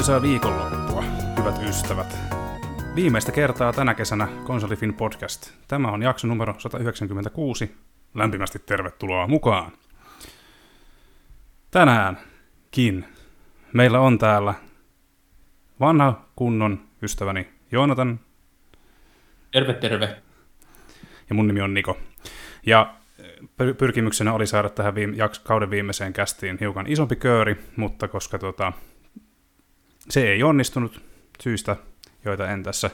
Antoisaa viikonloppua, hyvät ystävät. Viimeistä kertaa tänä kesänä Konsolifin podcast. Tämä on jakso numero 196. Lämpimästi tervetuloa mukaan. Tänäänkin meillä on täällä vanha kunnon ystäväni Joonatan. Terve, terve. Ja mun nimi on Niko. Ja pyrkimyksenä oli saada tähän viime, jaks, kauden viimeiseen kästiin hiukan isompi kööri, mutta koska tota, se ei onnistunut syystä, joita en tässä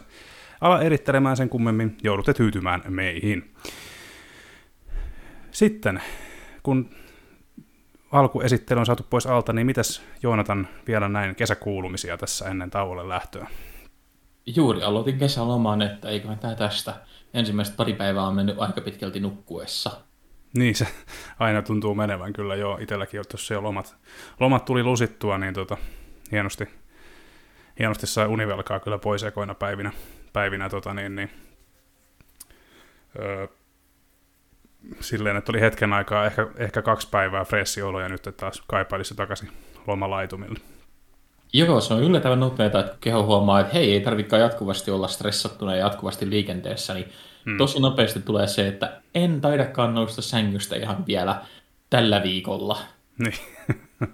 ala erittelemään sen kummemmin, joudutte tyytymään meihin. Sitten, kun alkuesittely on saatu pois alta, niin mitäs Joonatan vielä näin kesäkuulumisia tässä ennen tauolle lähtöä? Juuri aloitin kesäloman, että eikö tämä tästä. Ensimmäiset pari päivää on mennyt aika pitkälti nukkuessa. Niin se aina tuntuu menevän kyllä joo. Itselläkin, jos jo lomat, lomat tuli lusittua, niin tota, hienosti, hienosti sai univelkaa kyllä pois ekoina päivinä, päivinä tota niin, niin, öö, silleen, että oli hetken aikaa, ehkä, ehkä kaksi päivää olo ja nyt taas kaipailisi takaisin lomalaitumille. Joo, se on yllättävän nopeaa, että keho huomaa, että hei, ei tarvitsekaan jatkuvasti olla stressattuna ja jatkuvasti liikenteessä, niin hmm. tosi nopeasti tulee se, että en taidakaan nousta sängystä ihan vielä tällä viikolla. Niin.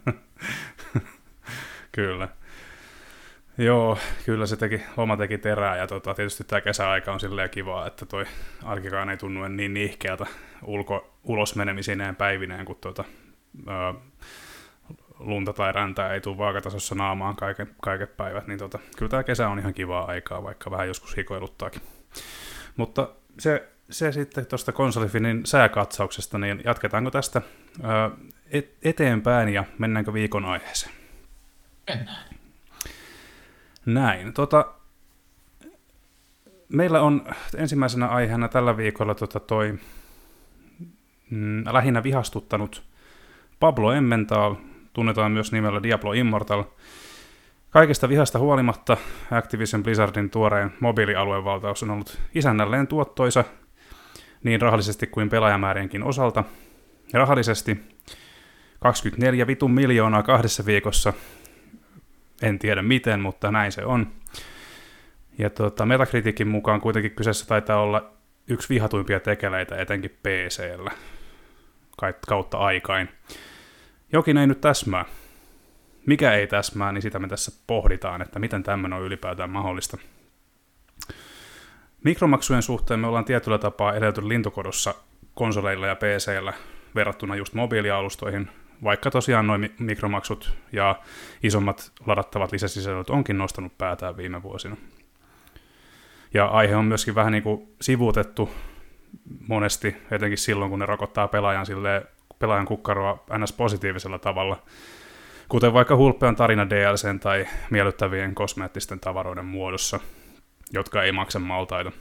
kyllä. Joo, kyllä se teki, loma teki terää ja tota, tietysti tämä kesäaika on silleen kivaa, että toi arkikaan ei tunnu niin nihkeältä ulko, ulos menemisineen päivineen, kun tota, ö, lunta tai räntää ei tule vaakatasossa naamaan kaiket, kaiket päivät, niin tota, kyllä tämä kesä on ihan kivaa aikaa, vaikka vähän joskus hikoiluttaakin. Mutta se, se sitten tuosta konsolifinin sääkatsauksesta, niin jatketaanko tästä ö, et, eteenpäin ja mennäänkö viikon aiheeseen? Mennään. Näin. Tota, meillä on ensimmäisenä aiheena tällä viikolla tota toi, mm, lähinnä vihastuttanut Pablo Emmental, tunnetaan myös nimellä Diablo Immortal. Kaikesta vihasta huolimatta Activision Blizzardin tuoreen mobiilialuevaltaus on ollut isännälleen tuottoisa niin rahallisesti kuin pelaajamäärienkin osalta. Rahallisesti 24 vitun miljoonaa kahdessa viikossa en tiedä miten, mutta näin se on. Ja tuota, Metacriticin mukaan kuitenkin kyseessä taitaa olla yksi vihatuimpia tekeleitä, etenkin PC-llä kautta aikain. Jokin ei nyt täsmää. Mikä ei täsmää, niin sitä me tässä pohditaan, että miten tämmöinen on ylipäätään mahdollista. Mikromaksujen suhteen me ollaan tietyllä tapaa edellyty lintukodossa konsoleilla ja PCllä verrattuna just mobiilialustoihin, vaikka tosiaan noin mikromaksut ja isommat ladattavat lisäsisällöt onkin nostanut päätään viime vuosina. Ja aihe on myöskin vähän niin kuin sivuutettu monesti, etenkin silloin, kun ne rokottaa pelaajan, silleen, pelaajan kukkaroa ns. positiivisella tavalla, kuten vaikka hulppean tarina DLCn tai miellyttävien kosmeettisten tavaroiden muodossa, jotka ei maksa maltaita.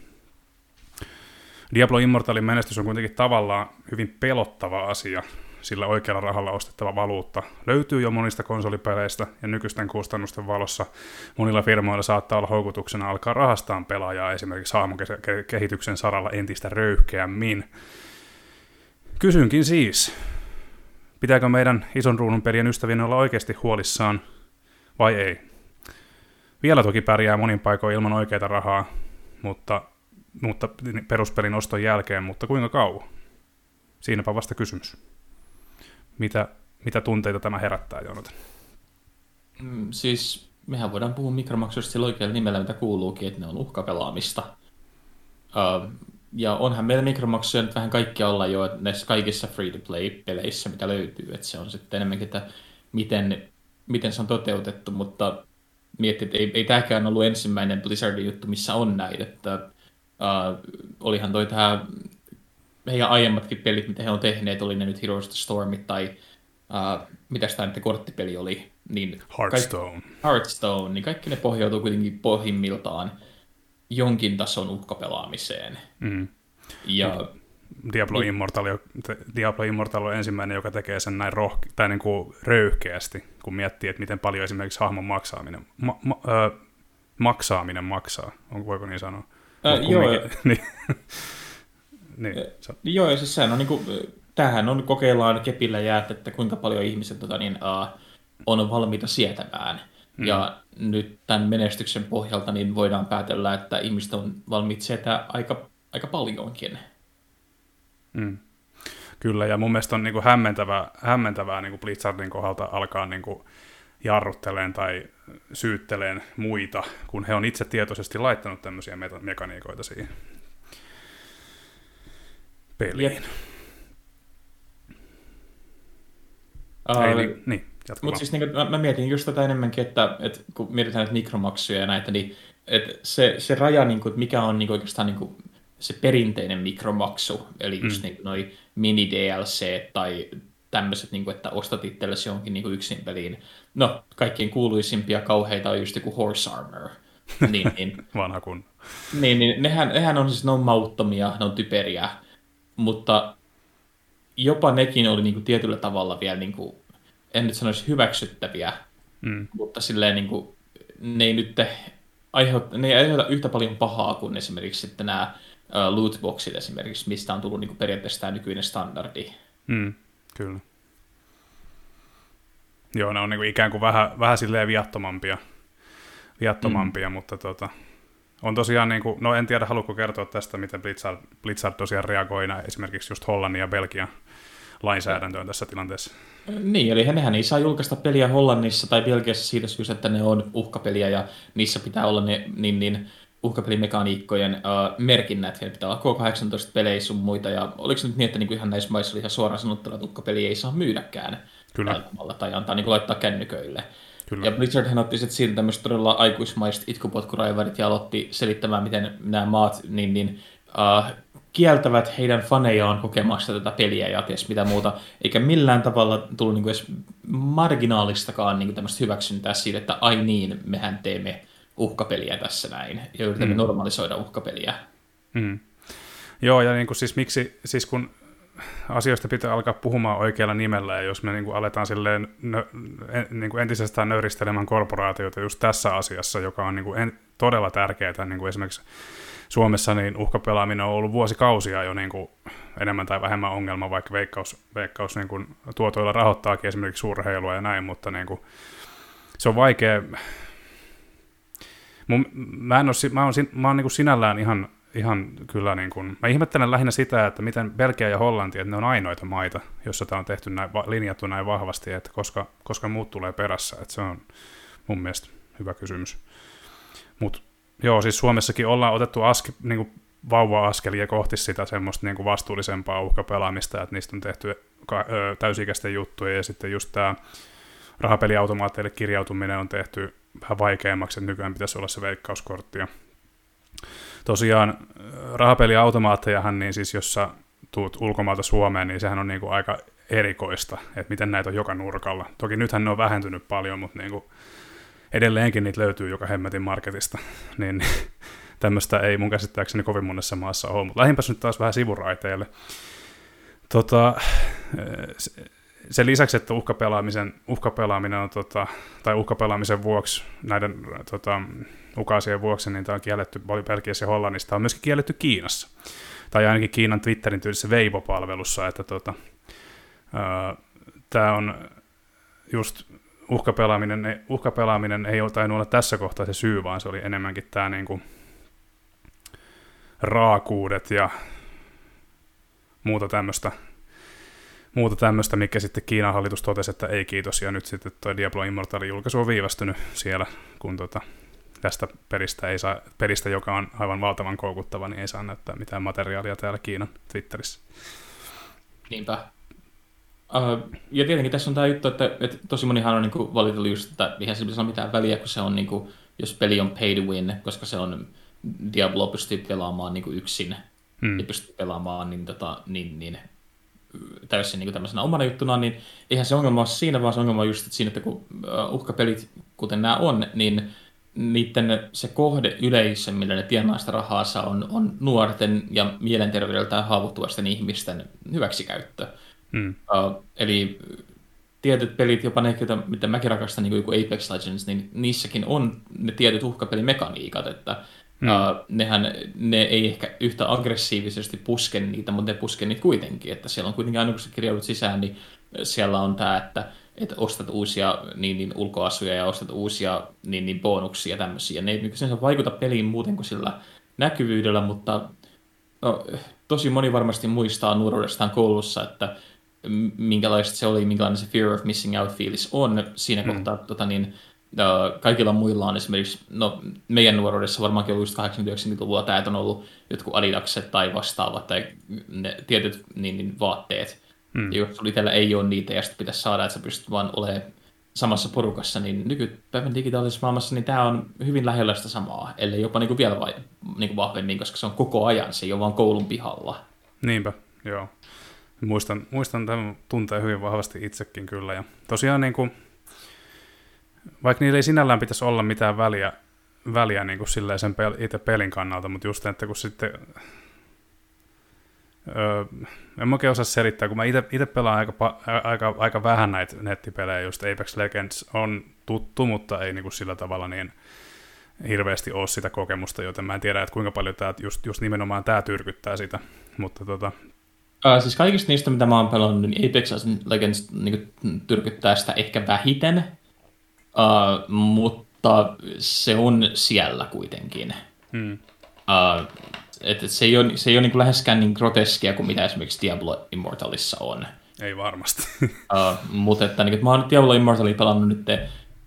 Diablo Immortalin menestys on kuitenkin tavallaan hyvin pelottava asia, sillä oikealla rahalla ostettava valuutta löytyy jo monista konsolipeleistä ja nykyisten kustannusten valossa monilla firmoilla saattaa olla houkutuksena alkaa rahastaan pelaajaa esimerkiksi hahmokehityksen saralla entistä röyhkeämmin. Kysynkin siis, pitääkö meidän ison ruudun pelien ystävien olla oikeasti huolissaan vai ei? Vielä toki pärjää monin paikoin ilman oikeita rahaa, mutta, mutta peruspelin oston jälkeen, mutta kuinka kauan? Siinäpä vasta kysymys. Mitä, mitä tunteita tämä herättää, Jonatan? Mm, siis mehän voidaan puhua mikromaksuista sillä oikealla nimellä, mitä kuuluukin, että ne on uhkapelaamista. Uh, ja onhan meillä mikromaksuja nyt vähän kaikkialla jo näissä kaikissa free-to-play-peleissä, mitä löytyy. Että se on sitten enemmänkin, että miten, miten se on toteutettu, mutta miettii, että ei, ei tämäkään ollut ensimmäinen Blizzardin juttu, missä on näitä. Että, uh, olihan toi tämä heidän aiemmatkin pelit, mitä he on tehneet, oli ne nyt Heroes of the Stormit tai uh, mitä tämä nyt korttipeli oli. Niin Hearthstone. Kaikki, Hearthstone, niin kaikki ne pohjautuu kuitenkin pohjimmiltaan jonkin tason uhkapelaamiseen. Mm. Ja, Diablo, niin, Immortal, Diablo Immortal on ensimmäinen, joka tekee sen näin rohke- tai niin kuin röyhkeästi, kun miettii, että miten paljon esimerkiksi hahmon maksaaminen, ma- ma- ö, maksaaminen maksaa. On, voiko niin sanoa? Ää, joo. niin. Niin, se... Joo, ja siis sehän on niin kuin, tämähän on, kokeillaan kepillä jäät, että kuinka paljon ihmiset tota, niin, uh, on valmiita sietämään. Mm. Ja nyt tämän menestyksen pohjalta niin voidaan päätellä, että ihmiset on valmiit sieltä aika, aika paljonkin. Mm. Kyllä, ja mun mielestä on niin kuin hämmentävää, hämmentävää niin kuin Blizzardin kohdalta alkaa niin kuin jarrutteleen tai syytteleen muita, kun he on itse tietoisesti laittanut tämmöisiä mekaniikoita siihen peliin. Yep. Uh, Eli, niin, Mutta siis niin, mä, mä, mietin just tätä enemmänkin, että, että kun mietitään näitä mikromaksuja ja näitä, niin että se, se raja, niin kuin, että mikä on niin kuin oikeastaan niin kuin, se perinteinen mikromaksu, eli mm. just niin noi mini-DLC tai tämmöiset, niin kuin, että ostat itsellesi jonkin niin kuin yksin peliin. No, kaikkien kuuluisimpia kauheita on just joku Horse Armor. niin, niin, Vanha kun. Niin, niin nehän, nehän on siis, ne on mauttomia, ne on typeriä, mutta jopa nekin oli niin kuin, tietyllä tavalla vielä, niin kuin, en nyt sanoisi hyväksyttäviä, mm. mutta silleen niin kuin, ne ei nyt aiheuta, ne ei aiheuta yhtä paljon pahaa kuin esimerkiksi sitten nämä uh, lootboxit esimerkiksi, mistä on tullut niin kuin, periaatteessa tämä nykyinen standardi. Mm, kyllä. Joo, ne on niin kuin ikään kuin vähän, vähän silleen viattomampia, viattomampia mm. mutta tota, on tosiaan, niin kuin, no en tiedä, haluatko kertoa tästä, miten Blizzard, Blizzard tosiaan reagoi esimerkiksi just Hollannin ja Belgian lainsäädäntöön tässä tilanteessa. Niin, eli nehän ei saa julkaista peliä Hollannissa tai Belgiassa siitä syystä, että ne on uhkapeliä ja niissä pitää olla ne niin, niin uhkapelimekaniikkojen uh, merkinnät, eli pitää olla K18-pelejä sun muita, ja oliko nyt niin, että niinku ihan näissä maissa oli ihan suoraan sanottuna, että uhkapeli ei saa myydäkään Kyllä. tai antaa niinku laittaa kännyköille. Kyllä. Ja Blizzardhan otti sitten siitä tämmöistä todella aikuismaista itkupotkuraivarit ja aloitti selittämään, miten nämä maat niin, niin, uh, kieltävät heidän fanejaan kokemasta tätä peliä ja ties mitä muuta, eikä millään tavalla tullut niin kuin edes marginaalistakaan niin tämmöistä hyväksyntää siitä, että ai niin, mehän teemme uhkapeliä tässä näin, ja yritämme mm. normalisoida uhkapeliä. Mm. Joo, ja niin kuin siis miksi, siis kun asioista pitää alkaa puhumaan oikealla nimellä, ja jos me niin kuin aletaan silleen nö, niin kuin entisestään nöyristelemään korporaatioita just tässä asiassa, joka on niin kuin en, todella tärkeää, niin kuin esimerkiksi Suomessa niin uhkapelaaminen on ollut vuosikausia jo niin kuin enemmän tai vähemmän ongelma, vaikka veikkaus, veikkaus niin kuin tuotoilla rahoittaakin esimerkiksi urheilua ja näin, mutta niin kuin, se on vaikea. Mun, mä, en ole, mä oon, mä oon niin kuin sinällään ihan, ihan kyllä, niin kuin, mä ihmettelen lähinnä sitä, että miten Belgia ja Hollanti, että ne on ainoita maita, jossa tämä on tehty näin, linjattu näin vahvasti, että koska, koska muut tulee perässä, että se on mun mielestä hyvä kysymys. Mutta Joo, siis Suomessakin ollaan otettu aske, niin kuin vauva-askelia kohti sitä semmoista niin kuin vastuullisempaa uhkapelaamista, että niistä on tehty täysikäisten juttuja, ja sitten just tämä rahapeliautomaatteille kirjautuminen on tehty vähän vaikeammaksi, että nykyään pitäisi olla se veikkauskortti. Ja tosiaan rahapeliautomaattejahan, niin siis jos sä tuut ulkomailta Suomeen, niin sehän on niin kuin aika erikoista, että miten näitä on joka nurkalla. Toki nythän ne on vähentynyt paljon, mutta niin kuin edelleenkin niitä löytyy joka hemmetin marketista, niin tämmöistä ei mun käsittääkseni kovin monessa maassa ole, mutta lähimpäs nyt taas vähän sivuraiteille. Tota, sen lisäksi, että uhkapelaamisen, uhkapelaaminen on, tota, tai uhkapelaamisen vuoksi, näiden tota, ukaasien vuoksi, niin tämä on kielletty Belgiassa ja Hollannissa, tämä on myöskin kielletty Kiinassa. Tai ainakin Kiinan Twitterin tyylisessä Weibo-palvelussa, että tota, tämä on just uhkapelaaminen, uhkapelaaminen ei ole tainnut olla tässä kohtaa se syy, vaan se oli enemmänkin tämä kuin raakuudet ja muuta tämmöistä, muuta tämmöistä, mikä sitten Kiinan hallitus totesi, että ei kiitos, ja nyt sitten tuo Diablo Immortal julkaisu on viivästynyt siellä, kun tota, tästä peristä, ei saa, peristä, joka on aivan valtavan koukuttava, niin ei saa näyttää mitään materiaalia täällä Kiinan Twitterissä. Niinpä. Uh, ja tietenkin tässä on tämä juttu, että, että tosi monihan on niin valitellut just, että eihän se ole mitään väliä, kun se on, niin kuin, jos peli on pay to win, koska se on, Diablo pystyy pelaamaan niin kuin yksin hmm. ja pystyy pelaamaan niin, tota, niin, niin täysin niin tämmöisenä omana juttuna, niin eihän se ongelma ole siinä, vaan se ongelma on just että siinä, että kun uhkapelit, kuten nämä on, niin niiden se kohde yleisö, millä ne tienaa sitä rahaa, on, on nuorten ja mielenterveydeltään haavoittuvaisten ihmisten hyväksikäyttö. Mm. Uh, eli tietyt pelit, jopa ne, mitä mäkin rakastan, niin kuin Apex Legends, niin niissäkin on ne tietyt uhkapelimekaniikat, että mm. uh, nehän, ne ei ehkä yhtä aggressiivisesti puske niitä, mutta ne puske niitä kuitenkin, että siellä on kuitenkin aina kun sä kirjaudut sisään, niin siellä on tämä, että että ostat uusia niin, niin ulkoasuja ja ostat uusia niin, niin bonuksia ja tämmöisiä. Ne ei niin vaikuta peliin muuten kuin sillä näkyvyydellä, mutta no, tosi moni varmasti muistaa nuoruudestaan koulussa, että minkälaista se oli, minkälainen se fear of missing out fiilis on siinä mm. kohtaa, tota, niin, kaikilla muilla on esimerkiksi, no meidän nuoruudessa varmaankin ollut 80-90-luvulla tämä, on ollut jotkut adidakset tai vastaavat tai ne tietyt niin, niin vaatteet. Mm. Ja jos sulla itsellä ei ole niitä ja sitten pitäisi saada, että sä pystyt vaan olemaan samassa porukassa, niin nykypäivän digitaalisessa maailmassa niin tämä on hyvin lähellä sitä samaa, ellei jopa niin kuin vielä vai, niin kuin vahvemmin, koska se on koko ajan, se ei ole vaan koulun pihalla. Niinpä, joo. Muistan, muistan tämän tunteen hyvin vahvasti itsekin kyllä. Ja tosiaan niin kuin, vaikka niillä ei sinällään pitäisi olla mitään väliä, väliä niin kuin sen pel, itse pelin kannalta, mutta just, että kun sitten Öö, en mä oikein osaa selittää, kun mä itse pelaan aika, aika, aika vähän näitä nettipelejä, just Apex Legends on tuttu, mutta ei niinku sillä tavalla niin hirveästi ole sitä kokemusta, joten mä en tiedä, että kuinka paljon tää, just, just nimenomaan tämä tyrkyttää sitä, mutta tota... Uh, siis kaikista niistä, mitä mä oon pelannut, niin Apex Legends niin tyrkyttää sitä ehkä vähiten, uh, mutta se on siellä kuitenkin. Hmm. Uh, että se ei ole, se ei ole niin kuin läheskään niin groteskia kuin mitä esimerkiksi Diablo Immortalissa on. Ei varmasti. uh, mutta että, niin, että mä oon Diablo Immortalia pelannut nyt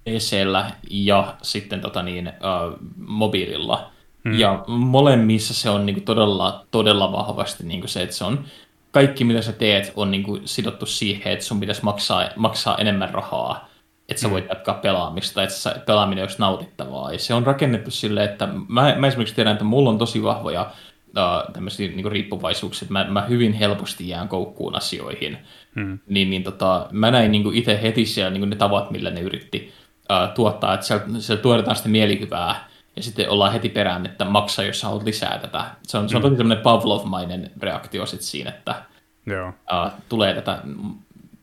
PCllä ja sitten tota niin, uh, mobiililla. Hmm. Ja molemmissa se on niin kuin todella, todella vahvasti niin kuin se, että se on kaikki mitä sä teet on niin kuin sidottu siihen, että sun pitäisi maksaa, maksaa enemmän rahaa että sä voit jatkaa pelaamista, että se pelaaminen olisi nautittavaa. Ja se on rakennettu silleen, että mä, mä esimerkiksi tiedän, että mulla on tosi vahvoja uh, tämmöisiä niin riippuvaisuuksia, että mä, mä hyvin helposti jään koukkuun asioihin. Hmm. Niin, niin tota, mä näin niin itse heti siellä niin ne tavat, millä ne yritti uh, tuottaa, että siellä, siellä tuotetaan sitä mielihyvää, ja sitten ollaan heti perään, että maksaa, jos sä haluat lisää tätä. Se on, se on hmm. tosi tämmöinen Pavlov-mainen reaktio sitten siinä, että Joo. Uh, tulee tätä.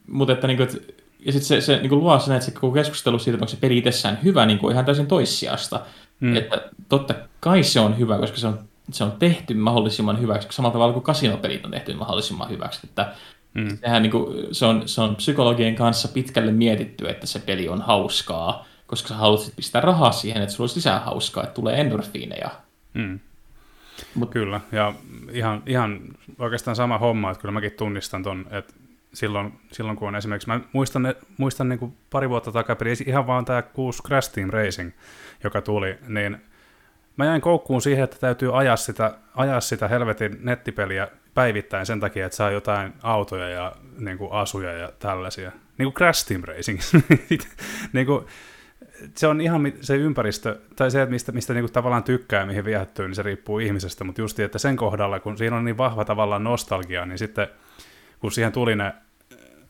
Mutta että, niin kuin, että ja sitten se, se niin luo sen, että se koko keskustelu siitä, onko se peli itsessään hyvä, niin kuin ihan täysin toissijasta. Mm. Että totta kai se on hyvä, koska se on, se on tehty mahdollisimman hyväksi, samalla tavalla kuin kasinopelit on tehty mahdollisimman hyväksi. Että mm. sehän, niin kuin, se, on, se on psykologien kanssa pitkälle mietitty, että se peli on hauskaa, koska sä haluat pistää rahaa siihen, että sulla olisi lisää hauskaa, että tulee endorfiineja. Mm. Mut, Kyllä, ja ihan, ihan oikeastaan sama homma, että kyllä mäkin tunnistan ton, että silloin, silloin kun on esimerkiksi, mä muistan, muistan niin kuin pari vuotta takaperin, ihan vaan tämä kuusi Crash Team Racing, joka tuli, niin mä jäin koukkuun siihen, että täytyy ajaa sitä, ajaa sitä helvetin nettipeliä päivittäin sen takia, että saa jotain autoja ja niin kuin asuja ja tällaisia. Niin kuin Crash Team Racing. niin kuin, se on ihan se ympäristö, tai se, että mistä, mistä niin kuin tavallaan tykkää mihin viehättyy, niin se riippuu ihmisestä, mutta just että sen kohdalla, kun siinä on niin vahva tavallaan nostalgia, niin sitten kun siihen tuli ne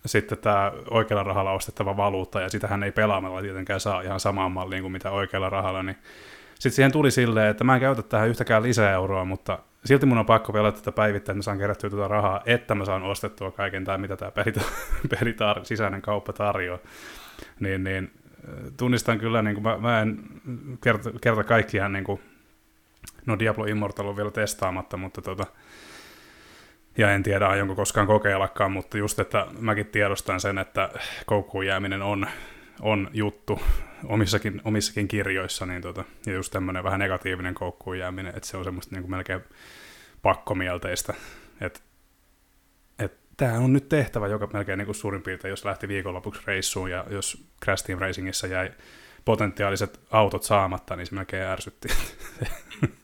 sitten tämä oikealla rahalla ostettava valuutta, ja sitähän ei pelaamalla tietenkään saa ihan samaan malliin kuin mitä oikealla rahalla, niin sitten siihen tuli silleen, että mä en käytä tähän yhtäkään lisäeuroa, mutta silti mun on pakko pelata tätä päivittäin, että mä saan kerättyä tuota rahaa, että mä saan ostettua kaiken tai mitä tämä peli, tar- sisäinen kauppa tarjoaa. Niin, niin tunnistan kyllä, niin kuin mä, mä en kerta, kerta kaikkiaan, niin kuin, no Diablo Immortal on vielä testaamatta, mutta tota, ja en tiedä, aionko koskaan kokeillakaan, mutta just, että mäkin tiedostan sen, että koukkuun jääminen on, on juttu omissakin, omissakin kirjoissa, niin tota, ja just tämmöinen vähän negatiivinen koukkuun jääminen, että se on semmoista niin kuin melkein pakkomielteistä, että tämä on nyt tehtävä joka melkein niin kuin suurin piirtein, jos lähti viikonlopuksi reissuun ja jos Crash Team Racingissa jäi potentiaaliset autot saamatta, niin se melkein ärsytti.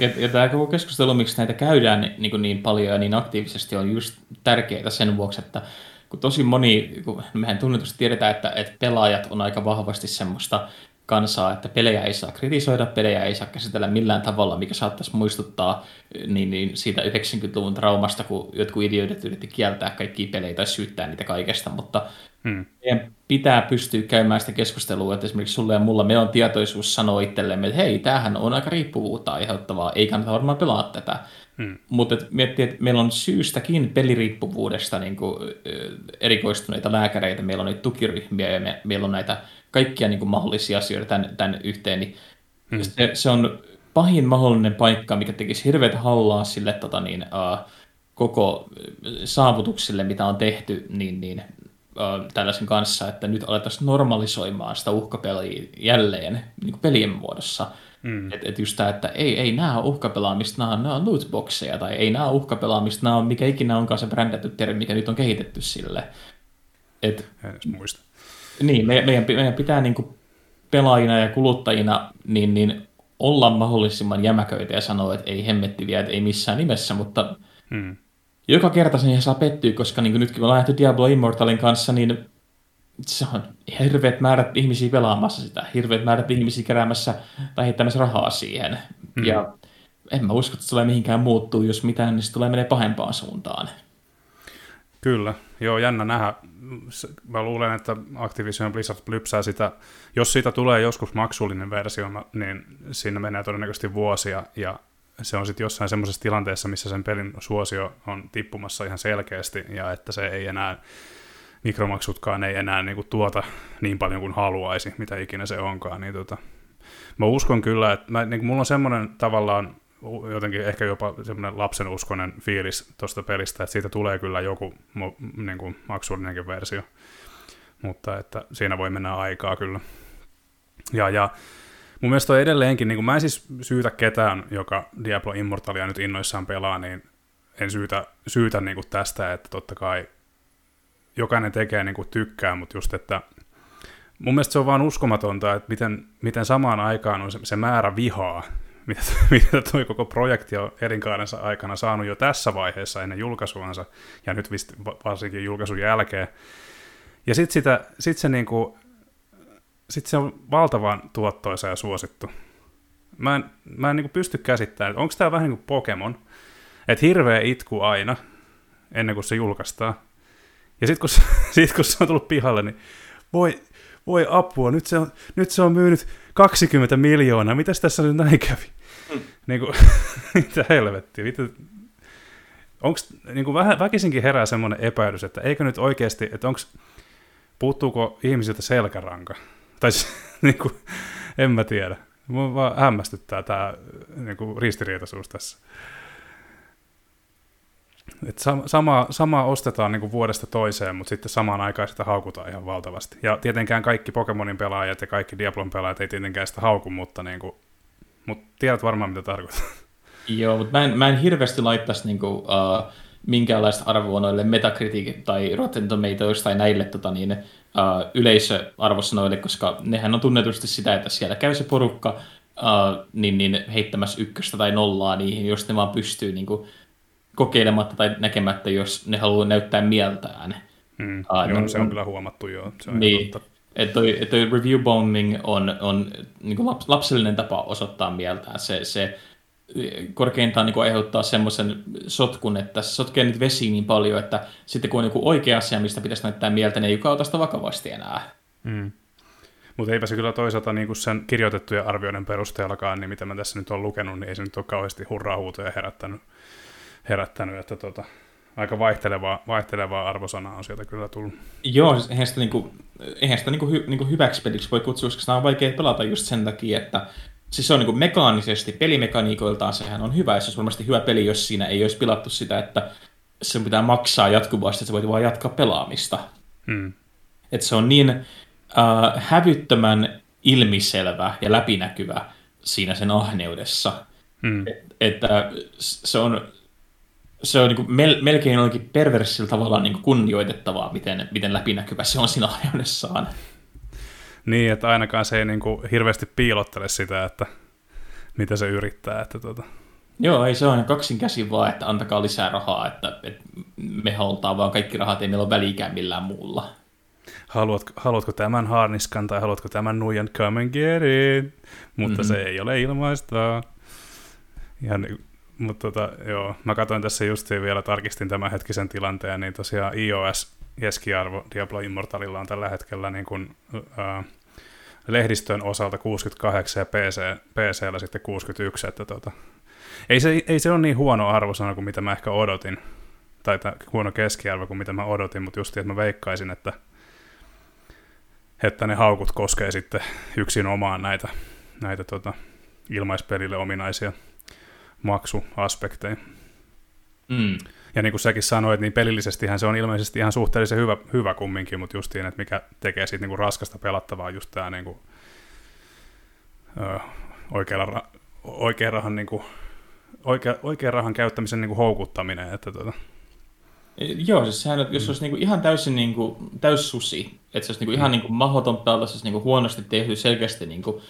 Ja, ja tämä koko keskustelu, miksi näitä käydään niin, niin, niin paljon ja niin aktiivisesti, on just tärkeää sen vuoksi, että kun tosi moni, kun mehän tunnetusti tiedetään, että, että pelaajat on aika vahvasti semmoista kansaa, että pelejä ei saa kritisoida, pelejä ei saa käsitellä millään tavalla, mikä saattaisi muistuttaa niin, niin siitä 90-luvun traumasta, kun jotkut idioidit yritti kieltää kaikkia pelejä tai syyttää niitä kaikesta, mutta hmm. meidän pitää pystyä käymään sitä keskustelua, että esimerkiksi sulle ja mulla me on tietoisuus sanoa itsellemme, että hei, tämähän on aika riippuvuutta aiheuttavaa, ei kannata varmaan pelaa tätä. Hmm. Mutta miettii, että meillä on syystäkin peliriippuvuudesta niin kuin, erikoistuneita lääkäreitä, meillä on niitä tukiryhmiä ja me, meillä on näitä kaikkia niin kuin, mahdollisia asioita tämän, tämän yhteen, niin hmm. se, se on pahin mahdollinen paikka, mikä tekisi hirveät hallaa sille tota, niin, uh, koko saavutuksille, mitä on tehty, niin, niin tällaisen kanssa, että nyt alettaisiin normalisoimaan sitä uhkapeliä jälleen niin kuin pelien muodossa. Mm. Että et just tämä, että ei, ei nämä ole uhkapelaamista, nämä on, nämä on lootboxeja, tai ei nämä ole uhkapelaamista, nämä on mikä ikinä onkaan se brändätty termi, mikä nyt on kehitetty sille. Et, en edes muista. Niin, meidän, meidän, meidän pitää niin kuin pelaajina ja kuluttajina niin, niin olla mahdollisimman jämäköitä ja sanoa, että ei hemmetti vielä, että ei missään nimessä, mutta hmm. Joka kerta sen saa pettyä, koska niin nytkin me ollaan nähty Diablo Immortalin kanssa, niin se on hirveät määrät ihmisiä pelaamassa sitä, hirveät määrät ihmisiä keräämässä tai heittämässä rahaa siihen. Hmm. Ja en mä usko, että se tulee mihinkään muuttuu, jos mitään, niin se tulee menee pahempaan suuntaan. Kyllä, joo, jännä nähdä. Mä luulen, että Activision Blizzard lypsää sitä, jos siitä tulee joskus maksullinen versio, niin siinä menee todennäköisesti vuosia, ja se on sitten jossain semmoisessa tilanteessa, missä sen pelin suosio on tippumassa ihan selkeästi, ja että se ei enää, mikromaksutkaan ei enää niinku tuota niin paljon kuin haluaisi, mitä ikinä se onkaan, niin tota, mä uskon kyllä, että mä, niin mulla on semmoinen tavallaan jotenkin ehkä jopa semmoinen lapsenuskoinen fiilis tuosta pelistä, että siitä tulee kyllä joku niin kuin maksullinenkin versio, mutta että siinä voi mennä aikaa kyllä. Ja, ja mun mielestä on edelleenkin, niin kuin mä en siis syytä ketään, joka Diablo Immortalia nyt innoissaan pelaa, niin en syytä, syytä niin tästä, että totta kai jokainen tekee niin tykkää, mutta just, että mun mielestä se on vaan uskomatonta, että miten, miten samaan aikaan on se, se määrä vihaa, mitä, mitä tuo koko projekti on elinkaarensa aikana saanut jo tässä vaiheessa ennen julkaisuansa, ja nyt varsinkin julkaisun jälkeen. Ja sitten sit se, niinku, sit se on valtavan tuottoisa ja suosittu. Mä en, mä en niinku pysty käsittämään, onko tämä vähän niin kuin Pokemon, että hirveä itku aina, ennen kuin se julkaistaan. Ja sitten kun, sit, kun se on tullut pihalle, niin voi, voi apua, nyt se on, nyt se on myynyt 20 miljoonaa, mitäs tässä nyt näin kävi? Mm. Niin kuin, mitä helvettiä, mitä, onko niin kuin vähän väkisinkin herää semmoinen epäilys, että eikö nyt oikeasti, että onko, puuttuuko ihmisiltä selkäranka? Tai niin kuin, en mä tiedä. Mua vaan hämmästyttää tämä niin kuin ristiriitaisuus tässä. Et sama, sama ostetaan niin kuin vuodesta toiseen, mutta sitten samaan aikaan sitä haukutaan ihan valtavasti. Ja tietenkään kaikki Pokemonin pelaajat ja kaikki Diablon pelaajat ei tietenkään sitä hauku, mutta niin kuin mutta tiedät varmaan, mitä tarkoittaa. Joo, mutta mä en, mä en hirveästi laittaisi niinku, uh, minkäänlaista arvoa noille Metacritic tai Rotten Tomatoes tai näille tota, niin, uh, yleisöarvosanoille, koska nehän on tunnetusti sitä, että siellä käy se porukka uh, niin, niin heittämässä ykköstä tai nollaa niihin, jos ne vaan pystyy niin kuin, kokeilematta tai näkemättä, jos ne haluaa näyttää mieltään. Mm, uh, joo, no, se on kyllä huomattu, joo. Se on niin. Että toi, toi review bombing on, on niin laps, lapsellinen tapa osoittaa mieltään. Se, se korkeintaan niin aiheuttaa semmoisen sotkun, että se sotkee nyt vesiin niin paljon, että sitten kun on joku oikea asia, mistä pitäisi näyttää mieltä, niin ei kukaan ota sitä vakavasti enää. Mm. Mutta eipä se kyllä toisaalta niin kuin sen kirjoitettujen arvioiden perusteellakaan, niin mitä mä tässä nyt olen lukenut, niin ei se nyt ole kauheasti hurraa-huutoja herättänyt, herättänyt että tota, aika vaihtelevaa, vaihtelevaa arvosanaa on sieltä kyllä tullut. Joo, siis eihän sitä, niinku, eihän sitä niinku, hy, niinku hyväksi peliksi voi kutsua, koska sitä on vaikea pelata just sen takia, että siis se on niinku mekaanisesti, pelimekaniikoiltaan sehän on hyvä, ja se on varmasti hyvä peli, jos siinä ei olisi pilattu sitä, että se pitää maksaa jatkuvasti, että sä voit vaan jatkaa pelaamista. Hmm. Että se on niin äh, hävyttömän ilmiselvä ja läpinäkyvä siinä sen ahneudessa, hmm. että se on se on niin kuin mel- melkein jollakin perversillä tavalla niin kuin kunnioitettavaa, miten, miten läpinäkyvä se on siinä aiheudessaan. Niin, että ainakaan se ei niin kuin hirveästi piilottele sitä, että mitä se yrittää. Että tuota. Joo, ei se on kaksin käsin vaan, että antakaa lisää rahaa, että, että me halutaan vaan kaikki rahat, ei meillä ole väliikään millään muulla. Haluatko, haluatko tämän harniskan tai haluatko tämän nuijan come and get it? Mutta mm-hmm. se ei ole ilmaista. Ihan mutta tota, joo, mä katsoin tässä just vielä, tarkistin tämän hetkisen tilanteen, niin tosiaan iOS keskiarvo Diablo Immortalilla on tällä hetkellä niin kuin, äh, lehdistön osalta 68 ja PC, PCllä sitten 61, että tota, ei, se, ei se ole niin huono arvosana kuin mitä mä ehkä odotin, tai huono keskiarvo kuin mitä mä odotin, mutta just että mä veikkaisin, että, että ne haukut koskee sitten yksin omaan näitä, näitä tota, ilmaispelille ominaisia maksuaspekteja. Mm. Ja niin kuin säkin sanoit, niin pelillisestihän se on ilmeisesti ihan suhteellisen hyvä, hyvä kumminkin, mutta justiin, että mikä tekee siitä niin kuin raskasta pelattavaa just tämä niin kuin, ö, oikealla, oikean rahan, niin kuin, oikea, oikean rahan käyttämisen niin kuin houkuttaminen. Että tuota. Joo, siis sehän, jos se olisi niinku ihan täysin niinku, täys susi, että se olisi niinku ihan niinku mahdoton pelata, se olisi niinku huonosti tehty, selkeästi niinku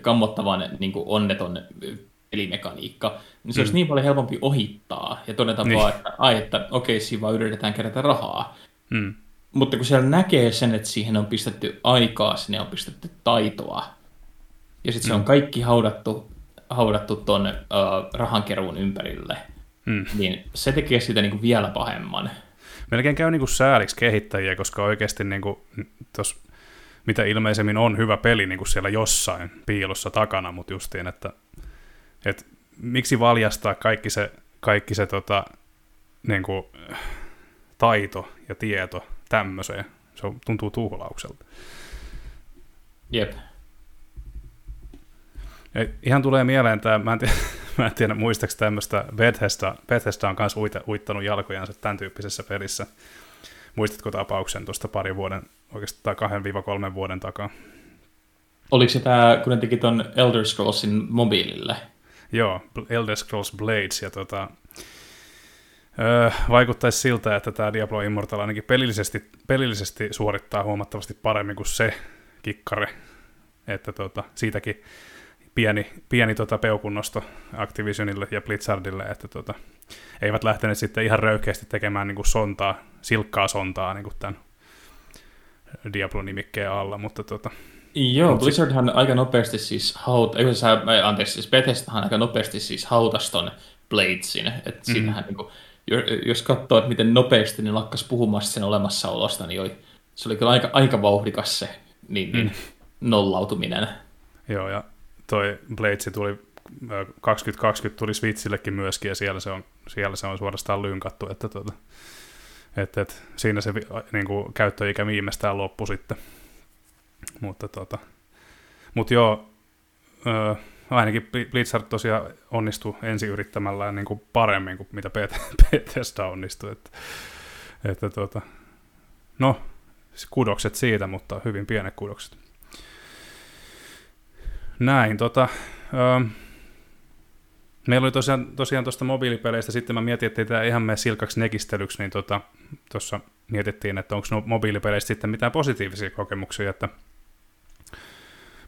kammottavan niinku onneton pelimekaniikka, niin se mm. olisi niin paljon helpompi ohittaa ja todeta niin. vaan, että, ai, että okei, siinä vaan yritetään kerätä rahaa. Mm. Mutta kun siellä näkee sen, että siihen on pistetty aikaa, sinne on pistetty taitoa, ja sitten mm. se on mm. kaikki haudattu, haudattu tuon uh, rahankeruun ympärille, mm. niin se tekee sitä niinku vielä pahemman. Melkein käy niinku sääliksi kehittäjiä, koska oikeasti niinku, tos, mitä ilmeisemmin on hyvä peli niinku siellä jossain piilossa takana, mutta justiin, että et miksi valjastaa kaikki se, kaikki se tota, niin kuin, taito ja tieto tämmöiseen? Se on, tuntuu tuhlaukselta. Jep. Ja ihan tulee mieleen tämä, mä en tiedä, mä en tiedä muistaaks tämmöistä, Bethesda, Bethesda on myös uittanut jalkojansa tämän tyyppisessä pelissä. Muistatko tapauksen tuosta pari vuoden, oikeastaan kahden viiva kolmen vuoden takaa? Oliko se tämä, kun ne teki ton Elder Scrollsin mobiilille? Joo, Elder Scrolls Blades, ja tota, öö, vaikuttaisi siltä, että tämä Diablo Immortal ainakin pelillisesti, pelillisesti suorittaa huomattavasti paremmin kuin se kikkare, että tota, siitäkin pieni, pieni tota peukunnosto Activisionille ja Blizzardille, että tota, eivät lähteneet sitten ihan röykeästi tekemään niin kuin sontaa, silkkaa sontaa niin kuin tämän Diablo-nimikkeen alla, mutta tota, Joo, Blizzardhan aika nopeasti siis haut, ei sä, anteeksi, siis Bethesdahan aika nopeasti siis hautas ton Bladesin, että mm. siinähän niin kuin, jos katsoo, että miten nopeasti ne lakkas puhumasta sen olemassaolosta, niin oli, se oli kyllä aika, aika vauhdikas se niin, niin, mm. nollautuminen. Joo, ja toi Blades tuli 2020 tuli Switchillekin myöskin, ja siellä se on, siellä se on suorastaan lynkattu, että, tuota, että, että siinä se niin kuin, käyttöikä viimeistään loppu sitten. Mutta tota, mut joo, ö, ainakin Blizzard tosiaan onnistui ensi yrittämällään niin kuin paremmin kuin mitä Bethesda onnistui. Että, että tota, no, kudokset siitä, mutta hyvin pienet kudokset. Näin, tota, ö, meillä oli tosiaan, tosiaan tuosta mobiilipeleistä, sitten mä mietin, että tämä ihan mene silkaksi nekistelyksi, niin tuossa tota, mietittiin, että onko no mobiilipeleistä sitten mitään positiivisia kokemuksia, että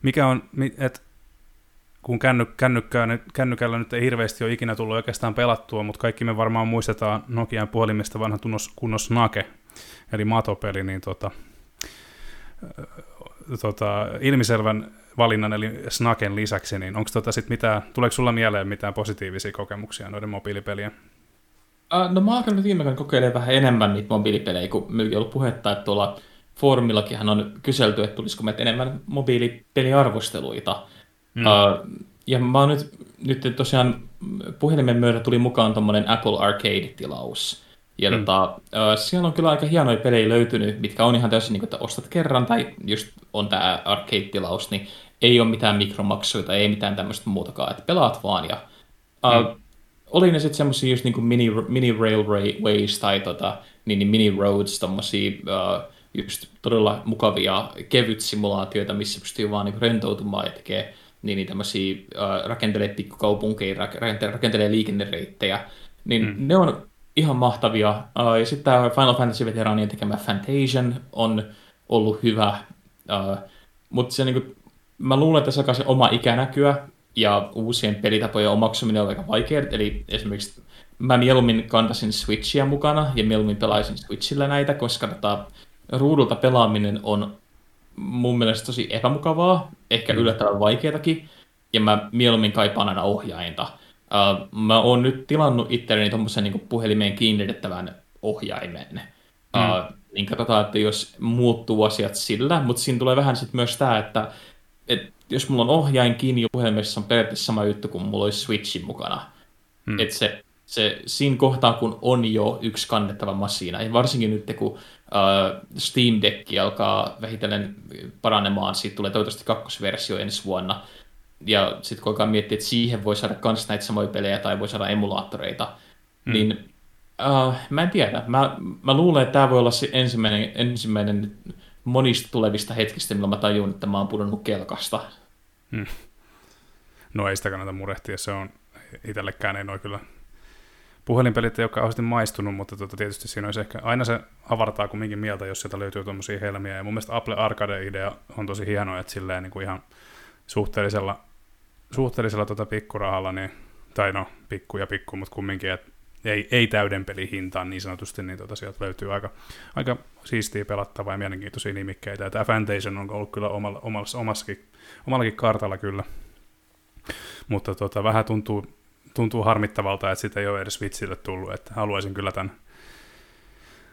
mikä on, että kun känny, kännykkää, kännykällä nyt ei hirveästi ole ikinä tullut oikeastaan pelattua, mutta kaikki me varmaan muistetaan Nokian puhelimesta vanha tunnos, kunnos Nake, eli matopeli, niin tota, tota, ilmiselvän valinnan eli Snaken lisäksi, niin onko tota sit mitään, tuleeko sulla mieleen mitään positiivisia kokemuksia noiden mobiilipelien? Uh, no mä oon alkanut viime vähän enemmän niitä mobiilipelejä, kun meillä ollut puhetta, että tuolla foorumillakin on kyselty, että tulisiko meitä enemmän mobiilipeliarvosteluita. Mm. Uh, ja mä oon nyt, nyt tosiaan puhelimen myötä tuli mukaan tuommoinen Apple Arcade-tilaus. Ja mm. tota, uh, siellä on kyllä aika hienoja pelejä löytynyt, mitkä on ihan täysin niin kuin, että ostat kerran, tai just on tämä Arcade-tilaus, niin ei ole mitään mikromaksuja, ei mitään tämmöistä muutakaan, että pelaat vaan. Ja, uh, mm. Oli ne sitten semmoisia just niin kuin mini, mini railways tai tota, niin, niin mini roads, tommosia uh, just todella mukavia kevyt simulaatioita, missä pystyy vaan niin rentoutumaan ja tekee niin, niin tämmöisiä äh, rakentelee pikkukaupunkeja, rakentelee, rakentelee liikennereittejä, niin mm. ne on ihan mahtavia. Uh, ja sitten tämä Final Fantasy-veteraanien tekemä Fantasian on ollut hyvä, uh, mutta se niinku, mä luulen, että se alkaa se oma ikänäkyä ja uusien pelitapojen omaksuminen on aika vaikeaa, eli esimerkiksi mä mieluummin kantasin Switchia mukana ja mieluummin pelaisin Switchillä näitä, koska tota, ruudulta pelaaminen on mun mielestä tosi epämukavaa, ehkä mm. yllättävän vaikeatakin, ja mä mieluummin kaipaan aina ohjainta. Uh, mä oon nyt tilannut itselleni tuommoisen niin puhelimeen kiinnitettävän ohjaimen. Mm. Uh, niin katsotaan, että jos muuttuu asiat sillä, mutta siinä tulee vähän sitten myös tämä, että, että jos mulla on ohjain kiinni jo puhelimessa, on periaatteessa sama juttu kuin mulla olisi Switchin mukana. Mm. Että se, se, siinä kohtaa, kun on jo yksi kannettava masiina, ja varsinkin nyt kun uh, Steam Deck alkaa vähitellen paranemaan, siitä tulee toivottavasti kakkosversio ensi vuonna, ja sitten kun alkaa miettiä, että siihen voi saada myös näitä samoja pelejä tai voi saada emulaattoreita, mm. niin Uh, mä en tiedä. Mä, mä luulen, että tämä voi olla se ensimmäinen, ensimmäinen monista tulevista hetkistä, milloin mä tajun, että mä oon pudonnut kelkasta. Hmm. No ei sitä kannata murehtia, se on itsellekään ei noin kyllä puhelinpelit ei ole maistunut, mutta tota, tietysti siinä olisi ehkä, aina se avartaa kumminkin mieltä, jos sieltä löytyy tuommoisia helmiä, ja mun mielestä Apple Arcade-idea on tosi hieno, että silleen niin kuin ihan suhteellisella, suhteellisella tota pikkurahalla, niin, tai no, pikku ja pikku, mutta kumminkin, että ei, ei täyden pelin hintaan niin sanotusti, niin tota, sieltä löytyy aika, aika siistiä pelattavaa ja mielenkiintoisia nimikkeitä. Tämä Fantasia on ollut kyllä omalla, omalla, omassakin, omallakin kartalla kyllä. Mutta tota, vähän tuntuu, tuntuu harmittavalta, että sitä ei ole edes vitsille tullut, että haluaisin kyllä tämän,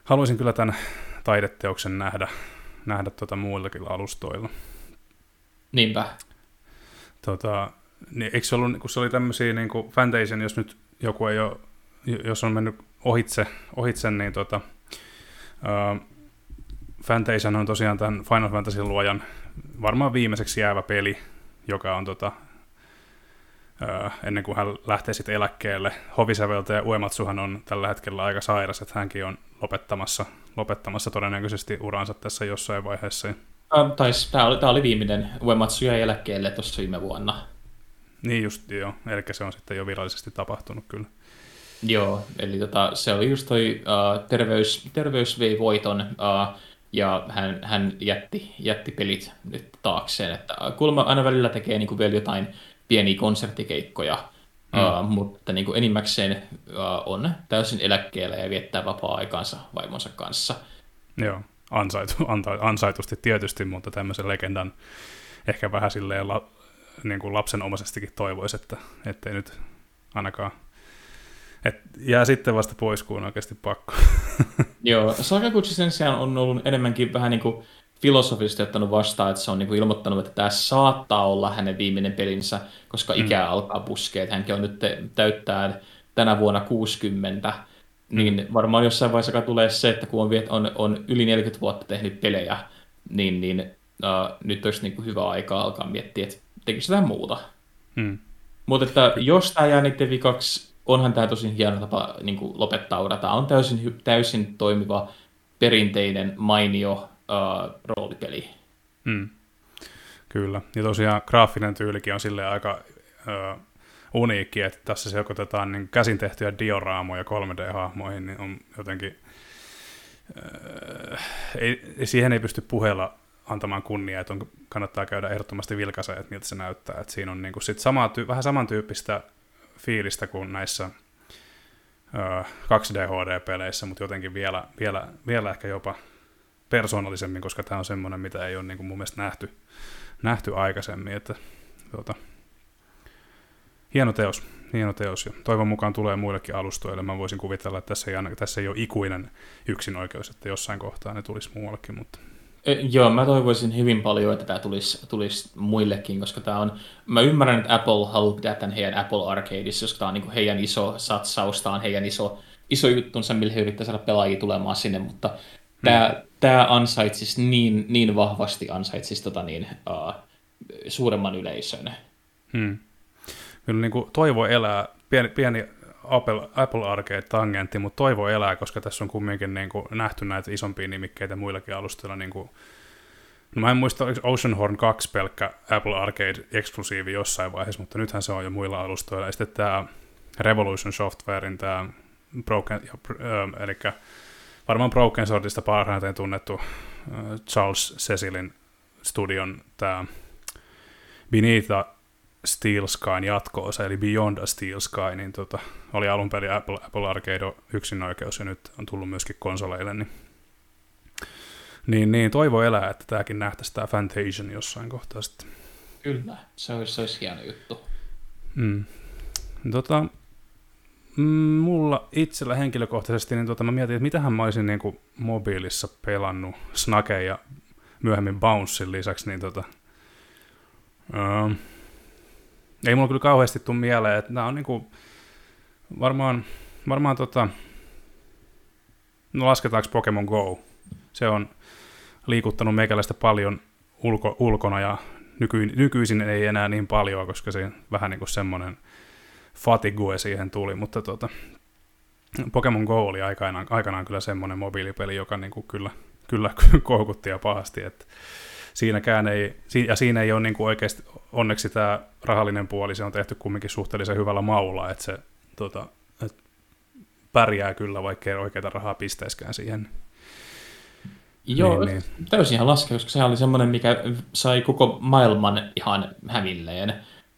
haluaisin kyllä tämän taideteoksen nähdä, nähdä tota muillakin alustoilla. Niinpä. Tota, niin, eikö se ollut, kun se oli tämmöisiä niin kuin Fantasia, jos nyt joku ei ole jos on mennyt ohitse, ohitse niin tota, uh, Fantasia on tosiaan tämän Final Fantasy luojan varmaan viimeiseksi jäävä peli, joka on tota, ennen kuin hän lähtee sitten eläkkeelle. Hovisäveltä ja Uematsuhan on tällä hetkellä aika sairas, että hänkin on lopettamassa, lopettamassa todennäköisesti uransa tässä jossain vaiheessa. Uh, tais, tämä, oli, tämä oli viimeinen. Uematsu jäi eläkkeelle tuossa viime vuonna. Niin just, joo. Eli se on sitten jo virallisesti tapahtunut kyllä. Joo, eli tota, se oli just toi uh, terveys, terveys vei voiton uh, ja hän, hän jätti, jätti pelit nyt taakseen. Että kuulemma aina välillä tekee niin kuin vielä jotain pieniä konserttikeikkoja, mm. uh, mutta niin kuin enimmäkseen uh, on täysin eläkkeellä ja viettää vapaa-aikaansa vaimonsa kanssa. Joo, ansaitu, ansaitusti tietysti, mutta tämmöisen legendan ehkä vähän silleen la, niin kuin lapsenomaisestikin toivoisi, että ettei nyt ainakaan et jää sitten vasta pois, kun on oikeasti pakko. Joo, Sakaguchi sen sijaan on ollut enemmänkin vähän niin kuin filosofisesti ottanut vastaan, että se on niin kuin ilmoittanut, että tämä saattaa olla hänen viimeinen pelinsä, koska mm. ikää alkaa puskea. Hänkin on nyt täyttää tänä vuonna 60, mm. niin varmaan jossain vaiheessa tulee se, että kun on, on, on yli 40 vuotta tehnyt pelejä, niin, niin uh, nyt olisi niin kuin hyvä aika alkaa miettiä, että tekisi jotain muuta. Mm. Mutta että jos tämä jää niiden vikaksi, onhan tämä tosi hieno tapa niin kuin lopettaa ura. Tämä on täysin, täysin toimiva, perinteinen, mainio uh, roolipeli. Hmm. Kyllä. Ja tosiaan graafinen tyylikin on sille aika uh, uniikki, että tässä sekoitetaan niin käsin tehtyjä dioraamoja 3D-hahmoihin, niin on jotenkin... Uh, ei, siihen ei pysty puheella antamaan kunnia, että on, kannattaa käydä ehdottomasti vilkaiseen, että miltä se näyttää. Että siinä on niin kuin sit sama, vähän samantyyppistä fiilistä kuin näissä 2D HD-peleissä, mutta jotenkin vielä, vielä, vielä ehkä jopa persoonallisemmin, koska tämä on semmoinen, mitä ei ole niin kuin mun mielestä nähty, nähty aikaisemmin. Että, tuota, hieno teos, hieno teos. Ja toivon mukaan tulee muillekin alustoille. Mä voisin kuvitella, että tässä ei, tässä ei ole ikuinen yksinoikeus, että jossain kohtaa ne tulisi muuallekin, mutta E, joo, mä toivoisin hyvin paljon, että tämä tulisi, tulisi muillekin, koska tämä on, mä ymmärrän, että Apple haluaa pitää tämän heidän Apple Arcadeissa, koska tämä on niin kuin heidän iso satsaus, tämä on heidän iso, iso juttunsa, millä he yrittää saada pelaajia tulemaan sinne, mutta hmm. Tämä, ansaitsisi niin, niin vahvasti ansaitsisi tota niin, uh, suuremman yleisön. Hmm. Kyllä niin kuin toivo elää, pieni, pieni Apple, Apple Arcade-tangentti, mutta toivo elää, koska tässä on kumminkin niin kuin nähty näitä isompia nimikkeitä muillakin alustoilla. Niin kuin, no mä en muista, oliko Oceanhorn 2 pelkkä Apple Arcade-eksklusiivi jossain vaiheessa, mutta nythän se on jo muilla alustoilla. Ja sitten tämä Revolution Softwarein tämä Broken, äh, eli varmaan Broken Swordista parhaiten tunnettu äh, Charles Cecilin studion tämä Benita Steel Skyn jatko-osa, eli Beyond a Steel Sky, niin tota, oli alun perin Apple, Apple Arcade yksinoikeus, ja nyt on tullut myöskin konsoleille, niin, niin, niin toivo elää, että tämäkin nähtäisi tämä Fantasian jossain kohtaa sitten. Kyllä, se olisi, se olisi hieno juttu. Mm. Tota, mulla itsellä henkilökohtaisesti, niin tota, mä mietin, että mitähän mä olisin niin kuin mobiilissa pelannut Snake ja myöhemmin Bouncein lisäksi, niin tota, um, ei mulla kyllä kauheasti tule mieleen, että nämä on niinku, varmaan, varmaan tota, no lasketaanko Pokemon Go? Se on liikuttanut meikäläistä paljon ulko, ulkona ja nyky, nykyisin ei enää niin paljon, koska se vähän niin kuin semmoinen fatigue siihen tuli, mutta tota, Pokemon Go oli aikanaan, aikanaan kyllä semmoinen mobiilipeli, joka niin kuin kyllä, kyllä koukutti ja pahasti, että siinäkään ei, ja siinä ei ole niin kuin oikeasti, onneksi tämä rahallinen puoli, se on tehty kumminkin suhteellisen hyvällä maulla, että se tota, että pärjää kyllä, vaikka ei oikeita rahaa pistäiskään siihen. Joo, niin, niin. täysin ihan laske, koska se oli semmoinen, mikä sai koko maailman ihan hävilleen.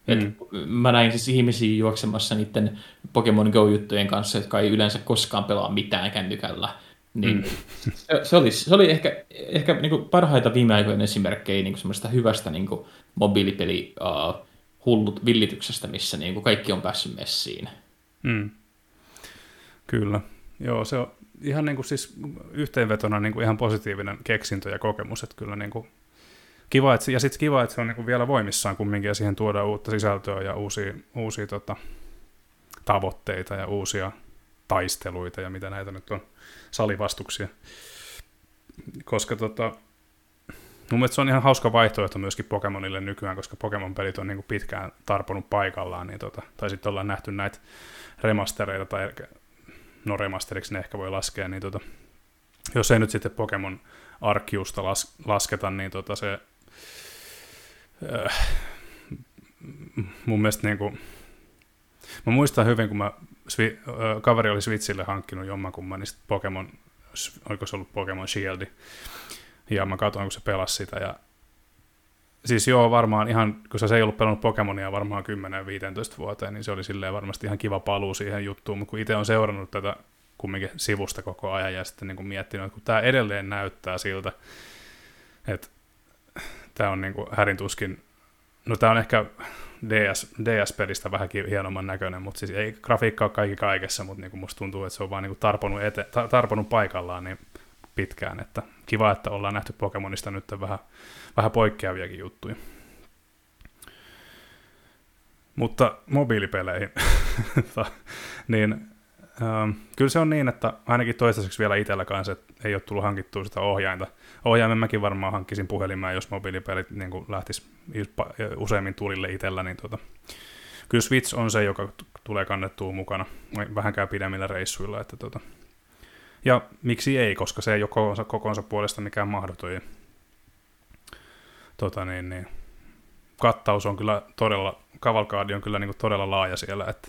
Mm. mä näin siis ihmisiä juoksemassa niiden Pokemon Go-juttujen kanssa, jotka ei yleensä koskaan pelaa mitään kännykällä. Niin mm. se, oli, se oli ehkä, ehkä niin kuin parhaita viime aikojen esimerkkejä niin semmoista hyvästä niin kuin mobiilipeli uh, hullut villityksestä, missä niin kuin kaikki on päässyt messiin. Mm. Kyllä. Joo, se on ihan niin kuin siis yhteenvetona niin kuin ihan positiivinen keksintö ja kokemus, että kyllä niin kuin kiva, että, ja sitten kiva, että se on niin kuin vielä voimissaan kumminkin, ja siihen tuodaan uutta sisältöä ja uusia, uusia tota, tavoitteita ja uusia taisteluita ja mitä näitä nyt on, salivastuksia. Koska tota, mun mielestä se on ihan hauska vaihtoehto myöskin Pokemonille nykyään, koska Pokemon-pelit on niin kuin pitkään tarponut paikallaan, niin tota, tai sitten ollaan nähty näitä remastereita, tai no remasteriksi ne ehkä voi laskea, niin tota, jos ei nyt sitten Pokemon Arkiusta las, lasketa, niin tota se mun mielestä niin kuin, mä muistan hyvin, kun mä, svi, kaveri oli Switchille hankkinut jommankumman, niin Pokemon, oliko se ollut Pokemon Shieldi, ja mä katsoin, kun se pelasi sitä, ja siis joo, varmaan ihan, kun se ei ollut pelannut Pokemonia varmaan 10-15 vuoteen, niin se oli silleen varmasti ihan kiva paluu siihen juttuun, mutta kun itse on seurannut tätä kumminkin sivusta koko ajan ja sitten niin kuin miettinyt, että kun tämä edelleen näyttää siltä, että tämä on niin kuin härin tuskin, no tämä on ehkä DS, DS-pelistä vähän hienomman näköinen, mutta siis ei grafiikka ole kaikki kaikessa, mutta niin kuin musta tuntuu, että se on vaan niin kuin tarponut, ete, tarponut paikallaan niin pitkään, että kiva, että ollaan nähty Pokemonista nyt vähän, vähän poikkeaviakin juttuja. Mutta mobiilipeleihin, niin kyllä se on niin, että ainakin toistaiseksi vielä itsellä kanssa, että ei ole tullut hankittua sitä ohjainta. Ohjaimen mäkin varmaan hankkisin puhelimeen, jos mobiilipelit niin lähtis useimmin tulille itsellä, niin tota, kyllä Switch on se, joka tulee kannettua mukana vähänkään pidemmillä reissuilla. Että tota. Ja miksi ei, koska se ei ole kokonsa, kokonsa puolesta mikään mahdoton. Tota niin, niin. Kattaus on kyllä todella, kavalkaadi on kyllä niin kuin todella laaja siellä, että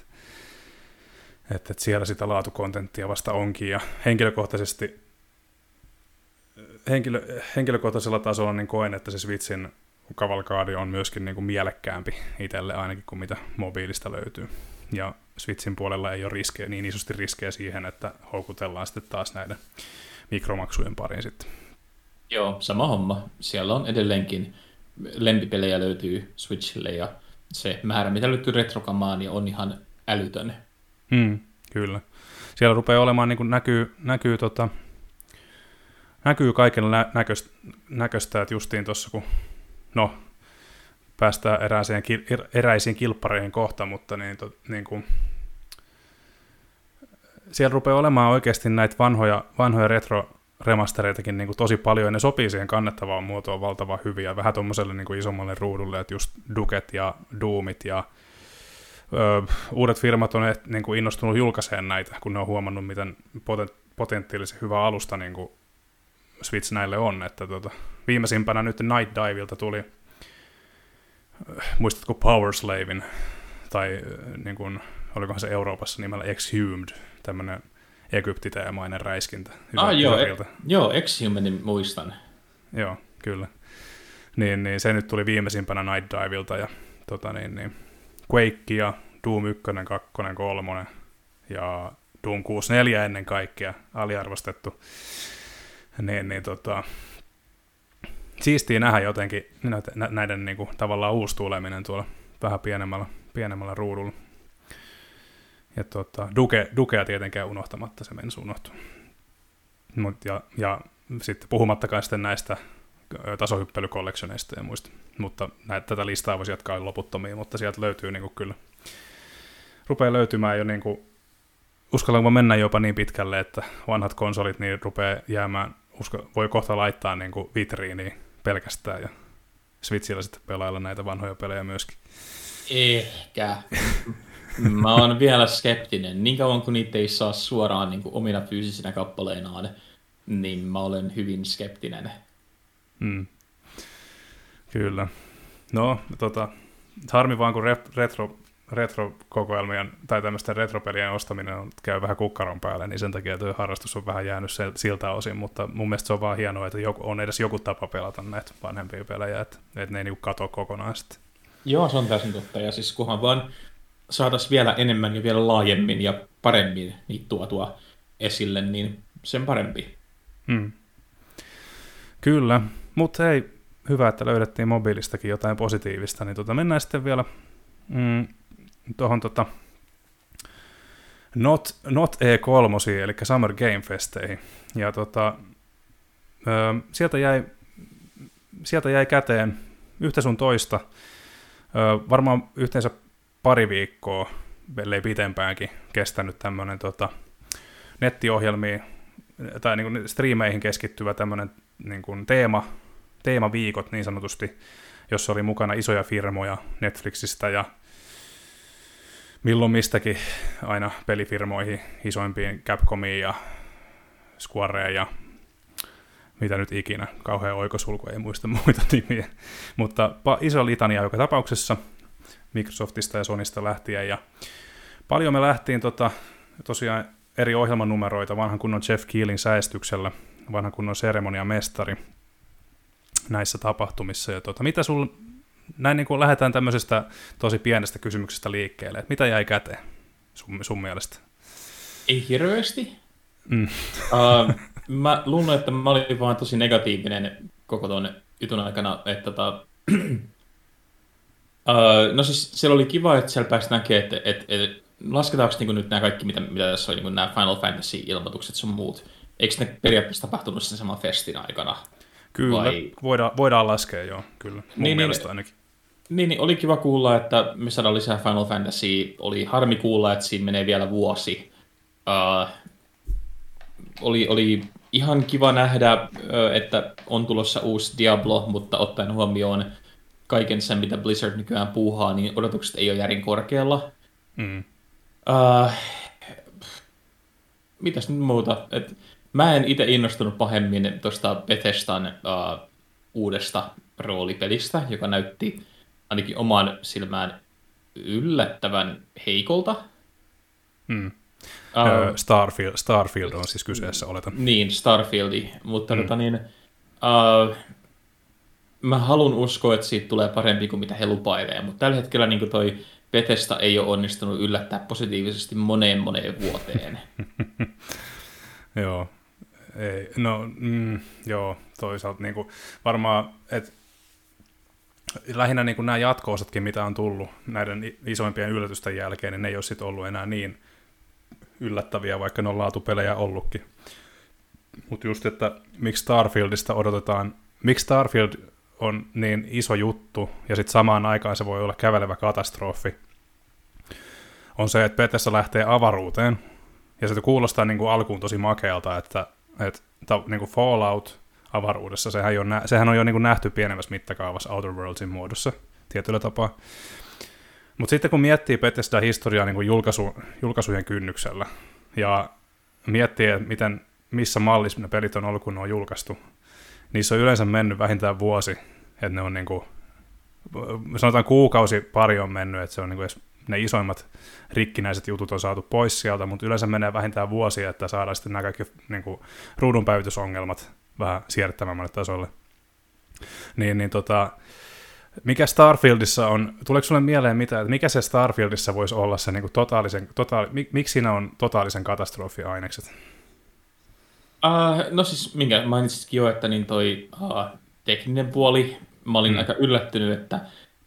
että, siellä sitä laatukontenttia vasta onkin, ja henkilökohtaisesti henkilö, henkilökohtaisella tasolla niin koen, että se Switchin kavalkaadi on myöskin niin kuin mielekkäämpi itselle ainakin kuin mitä mobiilista löytyy. Ja Switchin puolella ei ole riskejä, niin isosti riskejä siihen, että houkutellaan sitten taas näiden mikromaksujen pariin sitten. Joo, sama homma. Siellä on edelleenkin lempipelejä löytyy Switchille ja se määrä, mitä löytyy retrokamaan, niin on ihan älytön. Mm, kyllä. Siellä rupeaa olemaan, niin kuin näkyy, näkyy, tota, näkyy kaiken nä- näköistä, näköistä, että justiin tuossa kun, no, päästään erääseen, er, eräisiin kilppareihin kohta, mutta niin, to, niin kuin, siellä rupeaa olemaan oikeasti näitä vanhoja, vanhoja retro remastereitakin niin kuin tosi paljon, ja ne sopii siihen kannettavaan muotoon valtavan hyviä, vähän tuommoiselle niin isommalle ruudulle, että just Duket ja Doomit ja ö, uudet firmat on et, niin kuin innostunut julkaiseen näitä, kun ne on huomannut, miten poten, potentiaalisen hyvä alusta niin kuin Switch näille on. Että tota, viimeisimpänä nyt Night Diveilta tuli, muistatko Power Slavin, tai niin kuin, olikohan se Euroopassa nimellä Exhumed, tämmöinen egyptiteemainen räiskintä. Ah, joo, e- joo, Exhumenin muistan. Joo, kyllä. Niin, niin se nyt tuli viimeisimpänä Night Diveilta, ja tota, niin, niin, Quake ja Doom 1, 2, 3 ja Doom 64 ennen kaikkea aliarvostettu. Niin, niin tota, siistii nähdä jotenkin näiden, näiden niin kuin, tavallaan uusi tuleminen tuolla vähän pienemmällä, pienemmällä ruudulla. Ja tota, Duke, Dukea tietenkään unohtamatta se meni unohtuu. Mut, ja, ja sitten puhumattakaan sitten näistä tasohyppelykollektioneista ja muista. Mutta näitä, tätä listaa voisi jatkaa loputtomiin, mutta sieltä löytyy niin kuin kyllä, rupeaa löytymään jo niin kuin, uskallanko mennä jopa niin pitkälle, että vanhat konsolit niin rupeaa jäämään, usko, voi kohta laittaa niin kuin vitriiniin pelkästään ja Switchillä sitten pelailla näitä vanhoja pelejä myöskin. Ehkä. Mä oon vielä skeptinen. Niin kauan kun niitä ei saa suoraan niin kuin omina fyysisinä kappaleinaan, niin mä olen hyvin skeptinen. Mm. Kyllä. No, tota, harmi vaan kun retro, retro-kokoelmien tai tämmöisten retropelien ostaminen on, käy vähän kukkaron päälle, niin sen takia tuo harrastus on vähän jäänyt se, siltä osin, mutta mun mielestä se on vaan hienoa, että joku, on edes joku tapa pelata näitä vanhempia pelejä, että, että ne ei niinku katoa kokonaan sitten. Joo, se on täysin totta, ja siis kunhan vaan saataisiin vielä enemmän ja vielä laajemmin ja paremmin niitä tuotua esille, niin sen parempi. Hmm. Kyllä, mutta hei, hyvä, että löydettiin mobiilistakin jotain positiivista, niin tota, mennään sitten vielä mm, tuohon tota, Not, Not E3, eli Summer Game Festeihin. Ja tota, ö, sieltä, jäi, sieltä jäi käteen yhtä sun toista, ö, varmaan yhteensä pari viikkoa, ellei pitempäänkin, kestänyt tämmöinen tota, nettiohjelmiin tai niin kuin striimeihin keskittyvä tämmöinen niin kuin teema, teemaviikot niin sanotusti, jossa oli mukana isoja firmoja Netflixistä ja milloin mistäkin aina pelifirmoihin, isoimpiin Capcomiin ja Squareen ja mitä nyt ikinä, kauhean oikosulku, ei muista muita nimiä, mutta iso litania joka tapauksessa Microsoftista ja Sonista lähtien, ja paljon me lähtiin tota, tosiaan eri ohjelmanumeroita. Vanhan kunnon Jeff Keelin säestyksellä, vanhan kunnon seremoniamestari näissä tapahtumissa, ja tota, mitä sul näin niin kuin lähdetään tämmöisestä tosi pienestä kysymyksestä liikkeelle, että mitä jäi käteen sun, sun mielestä? Ei hirveästi. Mm. uh, mä luulen, että mä olin vaan tosi negatiivinen koko tuon jutun aikana, että tota, uh, no siis siellä oli kiva, että siellä pääsi näkemään, että, että, että lasketaanko niin nyt nämä kaikki, mitä, mitä tässä oli, niin nämä Final Fantasy-ilmoitukset sun muut, eikö ne periaatteessa tapahtunut sen saman festin aikana? Kyllä, Vai... voidaan, voidaan laskea joo, kyllä, mun niin, niin mielestä niin, ainakin. Niin, niin, oli kiva kuulla, että me saadaan lisää Final Fantasy. Oli harmi kuulla, että siinä menee vielä vuosi. Uh, oli, oli ihan kiva nähdä, uh, että on tulossa uusi Diablo, mutta ottaen huomioon kaiken sen, mitä Blizzard nykyään puuhaa, niin odotukset ei ole järin korkealla. Mm. Uh, mitäs nyt muuta? Et mä en itse innostunut pahemmin tuosta Bethesdan uh, uudesta roolipelistä, joka näytti ainakin oman silmään yllättävän heikolta. Hmm. Uh, Starfield, Starfield on siis kyseessä, oletan. Niin, Starfieldi, mutta hmm. tota niin, uh, mä haluan uskoa, että siitä tulee parempi kuin mitä he lupailee, mutta tällä hetkellä niin toi Bethesda ei ole onnistunut yllättää positiivisesti moneen moneen vuoteen. joo, ei, no mm, joo, toisaalta niin kuin, varmaan, että lähinnä niin kuin nämä jatko-osatkin, mitä on tullut näiden isoimpien yllätysten jälkeen, niin ne ei ole sitten ollut enää niin yllättäviä, vaikka ne on laatupelejä ollutkin. Mutta just, että miksi Starfieldista odotetaan, miksi Starfield on niin iso juttu, ja sitten samaan aikaan se voi olla kävelevä katastrofi, on se, että Bethesda lähtee avaruuteen, ja se kuulostaa niin kuin alkuun tosi makealta, että, että niin kuin Fallout avaruudessa. Sehän, ole, nä- sehän on jo niin kuin nähty pienemmässä mittakaavassa Outer Worldsin muodossa tietyllä tapaa. Mutta sitten kun miettii Bethesda historiaa niin kuin julkaisu, julkaisujen kynnyksellä ja miettii, miten, missä mallissa ne pelit on ollut, kun ne on julkaistu, niissä on yleensä mennyt vähintään vuosi, että ne on niin kuin, sanotaan kuukausi pari on mennyt, että se on niin kuin ne isoimmat rikkinäiset jutut on saatu pois sieltä, mutta yleensä menee vähintään vuosi, että saadaan sitten nämä kaikki niin kuin, ruudunpäivitysongelmat vähän siirrettävämmälle tasolle. Niin, niin tota, mikä Starfieldissa on, tuleeko sulle mieleen mitä, että mikä se Starfieldissa voisi olla se niin kuin totaalisen, totaali, mik, miksi siinä on totaalisen katastrofiainekset? Uh, no siis, minkä mainitsitkin jo, että niin toi uh, tekninen puoli, mä olin mm. aika yllättynyt, että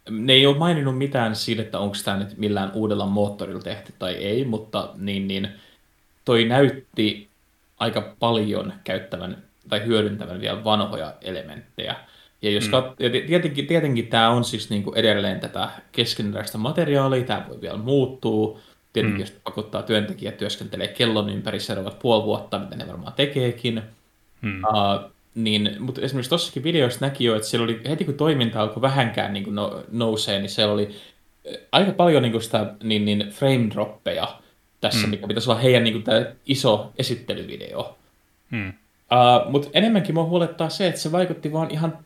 ne ei ole maininnut mitään siitä, että onko tämä nyt millään uudella moottorilla tehty tai ei, mutta niin, niin toi näytti aika paljon käyttävän tai hyödyntävän vielä vanhoja elementtejä. Ja jos mm. kat- ja tietenkin, tietenkin tämä on siis niin kuin edelleen tätä keskeneräistä materiaalia, tämä voi vielä muuttua. Tietenkin mm. jos pakottaa työntekijät työskentelee kellon ympäri seuraavat puoli vuotta, mitä ne varmaan tekeekin. Mm. Uh, niin, mutta esimerkiksi tuossakin videossa näki jo, että siellä oli heti kun toiminta alkoi vähänkään niin no, nousee, niin siellä oli aika paljon niin kuin sitä niin, niin frame droppeja tässä, mm. mikä pitäisi olla heidän niin kuin, tämä iso esittelyvideo. Mm. Uh, Mutta enemmänkin mua huolettaa se, että se vaikutti vaan ihan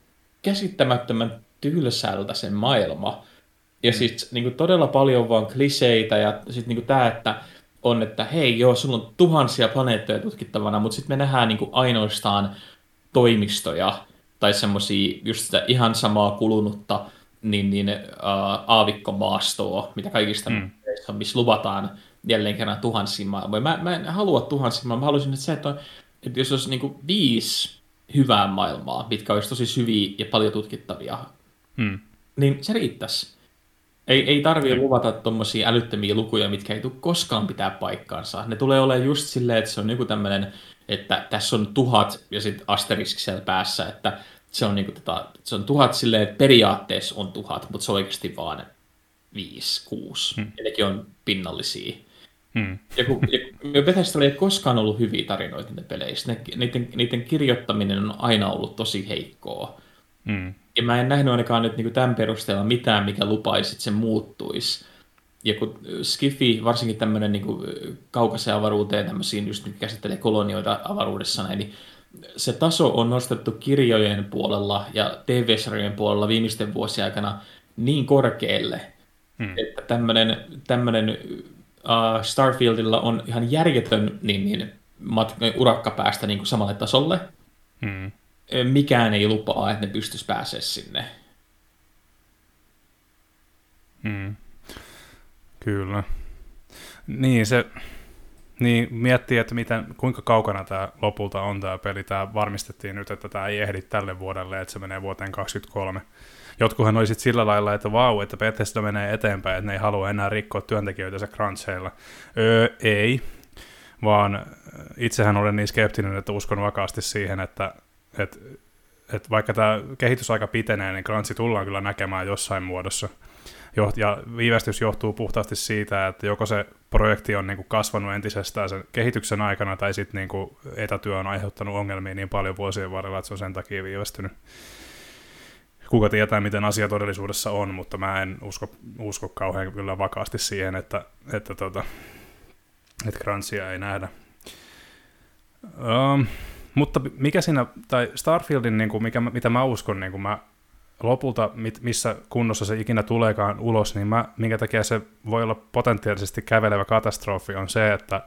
käsittämättömän tylsältä sen maailma. Ja mm. sitten niin kuin, todella paljon vaan kliseitä ja sitten niin tämä, että on, että hei joo, sulla on tuhansia planeettoja tutkittavana, mutta sitten me nähdään niin kuin, ainoastaan toimistoja tai semmoisia just sitä ihan samaa kulunutta niin, niin, uh, aavikkomaastoa, mitä kaikista mm. missä luvataan jälleen kerran tuhansia maailmoja. Mä, mä en halua tuhansia maailmoja, mä haluaisin, että se, että, on, että jos olisi niin kuin viisi hyvää maailmaa, mitkä olisi tosi syviä ja paljon tutkittavia, mm. niin se riittäisi. Ei, ei tarvitse luvata tuommoisia älyttömiä lukuja, mitkä ei tule koskaan pitää paikkaansa. Ne tulee olemaan just silleen, että se on joku tämmöinen, että tässä on tuhat ja sitten asterisk siellä päässä, että se on, niinku tota, se on tuhat silleen, että periaatteessa on tuhat, mutta se on oikeasti vaan viisi, kuusi. Hmm. Ja nekin on pinnallisia. Hmm. Ja kun, ja Bethesda ei koskaan ollut hyviä tarinoita ne peleissä. Ne, niiden, niiden kirjoittaminen on aina ollut tosi heikkoa. Hmm. Ja mä en nähnyt ainakaan nyt niin tämän perusteella mitään, mikä lupaisi, että se muuttuisi. Ja kun Skifi, varsinkin tämmöinen niin kaukaisen avaruuteen, tämmöisiin just nyt käsittelee kolonioita avaruudessa näin, niin se taso on nostettu kirjojen puolella ja TV-sarjojen puolella viimeisten vuosien aikana niin korkealle, hmm. että tämmöinen, tämmöinen uh, Starfieldilla on ihan järjetön niin, niin, mat- urakka päästä niin kuin samalle tasolle. Hmm. Mikään ei lupaa, että ne pystyisi pääsemään sinne. Hmm. Kyllä. Niin, se, niin, miettii, että miten, kuinka kaukana tämä lopulta on tämä peli. Tämä varmistettiin nyt, että tämä ei ehdi tälle vuodelle, että se menee vuoteen 2023. Jotkuhan olisit sillä lailla, että vau, että Bethesda menee eteenpäin, että ne ei halua enää rikkoa työntekijöitä cruncheilla. Öö, ei, vaan itsehän olen niin skeptinen, että uskon vakaasti siihen, että, että, että vaikka tämä kehitysaika pitenee, niin crunchi tullaan kyllä näkemään jossain muodossa – ja viivästys johtuu puhtaasti siitä, että joko se projekti on niin kuin kasvanut entisestään sen kehityksen aikana, tai sitten niin kuin etätyö on aiheuttanut ongelmia niin paljon vuosien varrella, että se on sen takia viivästynyt. Kuka tietää, miten asia todellisuudessa on, mutta mä en usko, usko kauhean kyllä vakaasti siihen, että, että, tota, että crunchia ei nähdä. Um, mutta mikä siinä, tai Starfieldin, niin kuin, mikä, mitä mä uskon, niin kuin mä lopulta, mit, missä kunnossa se ikinä tuleekaan ulos, niin mä, minkä takia se voi olla potentiaalisesti kävelevä katastrofi, on se, että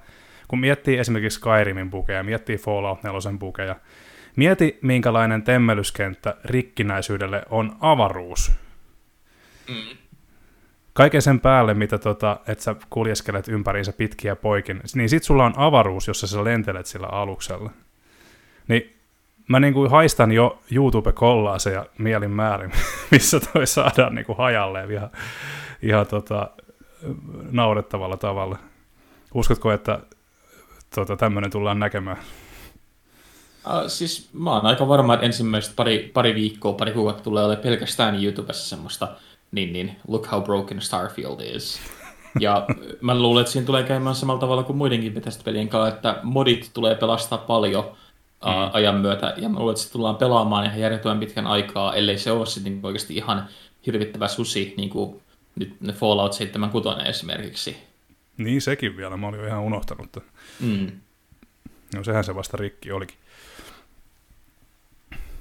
kun miettii esimerkiksi Skyrimin bukeja, miettii Fallout 4 bukeja, mieti minkälainen temmelyskenttä rikkinäisyydelle on avaruus. Mm. Kaiken sen päälle, mitä tota, että sä kuljeskelet ympäriinsä pitkiä poikin, niin sit sulla on avaruus, jossa sä lentelet sillä aluksella. Niin mä niin kuin haistan jo youtube ja mielin määrin, missä toi saadaan niin kuin hajalleen ihan, ihan tota, naurettavalla tavalla. Uskotko, että tota, tämmöinen tullaan näkemään? Uh, siis mä oon aika varma, että ensimmäiset pari, pari viikkoa, pari kuukautta tulee olemaan pelkästään YouTubessa semmoista, niin, niin, look how broken Starfield is. Ja mä luulen, että siinä tulee käymään samalla tavalla kuin muidenkin Bethesda-pelien kanssa, että modit tulee pelastaa paljon. Ajan myötä, ja mä luulen, että se tullaan pelaamaan ihan järjettömän pitkän aikaa, ellei se ole sitten niin oikeasti ihan hirvittävä susi, niin kuin nyt ne Fallout 76 esimerkiksi. Niin sekin vielä, mä olin jo ihan unohtanut. Mm. No sehän se vasta rikki olikin.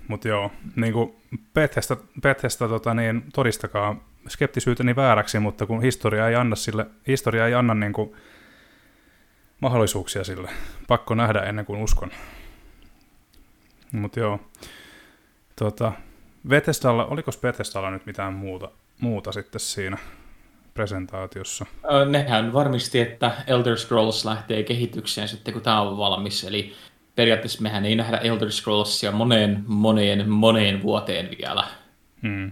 Mutta joo, niin kuin Bethesda, Bethesda tota, niin, todistakaa skeptisyyteni vääräksi, mutta kun historia ei anna, sille, historia ei anna niin kuin, mahdollisuuksia sille. Pakko nähdä ennen kuin uskon. Mutta joo, tota, Bethesdalla, oliko Bethesdalla nyt mitään muuta, muuta sitten siinä presentaatiossa? Nehän varmisti, että Elder Scrolls lähtee kehitykseen sitten, kun tämä on valmis. Eli periaatteessa mehän ei nähdä Elder Scrollsia moneen, moneen, moneen vuoteen vielä. Hmm.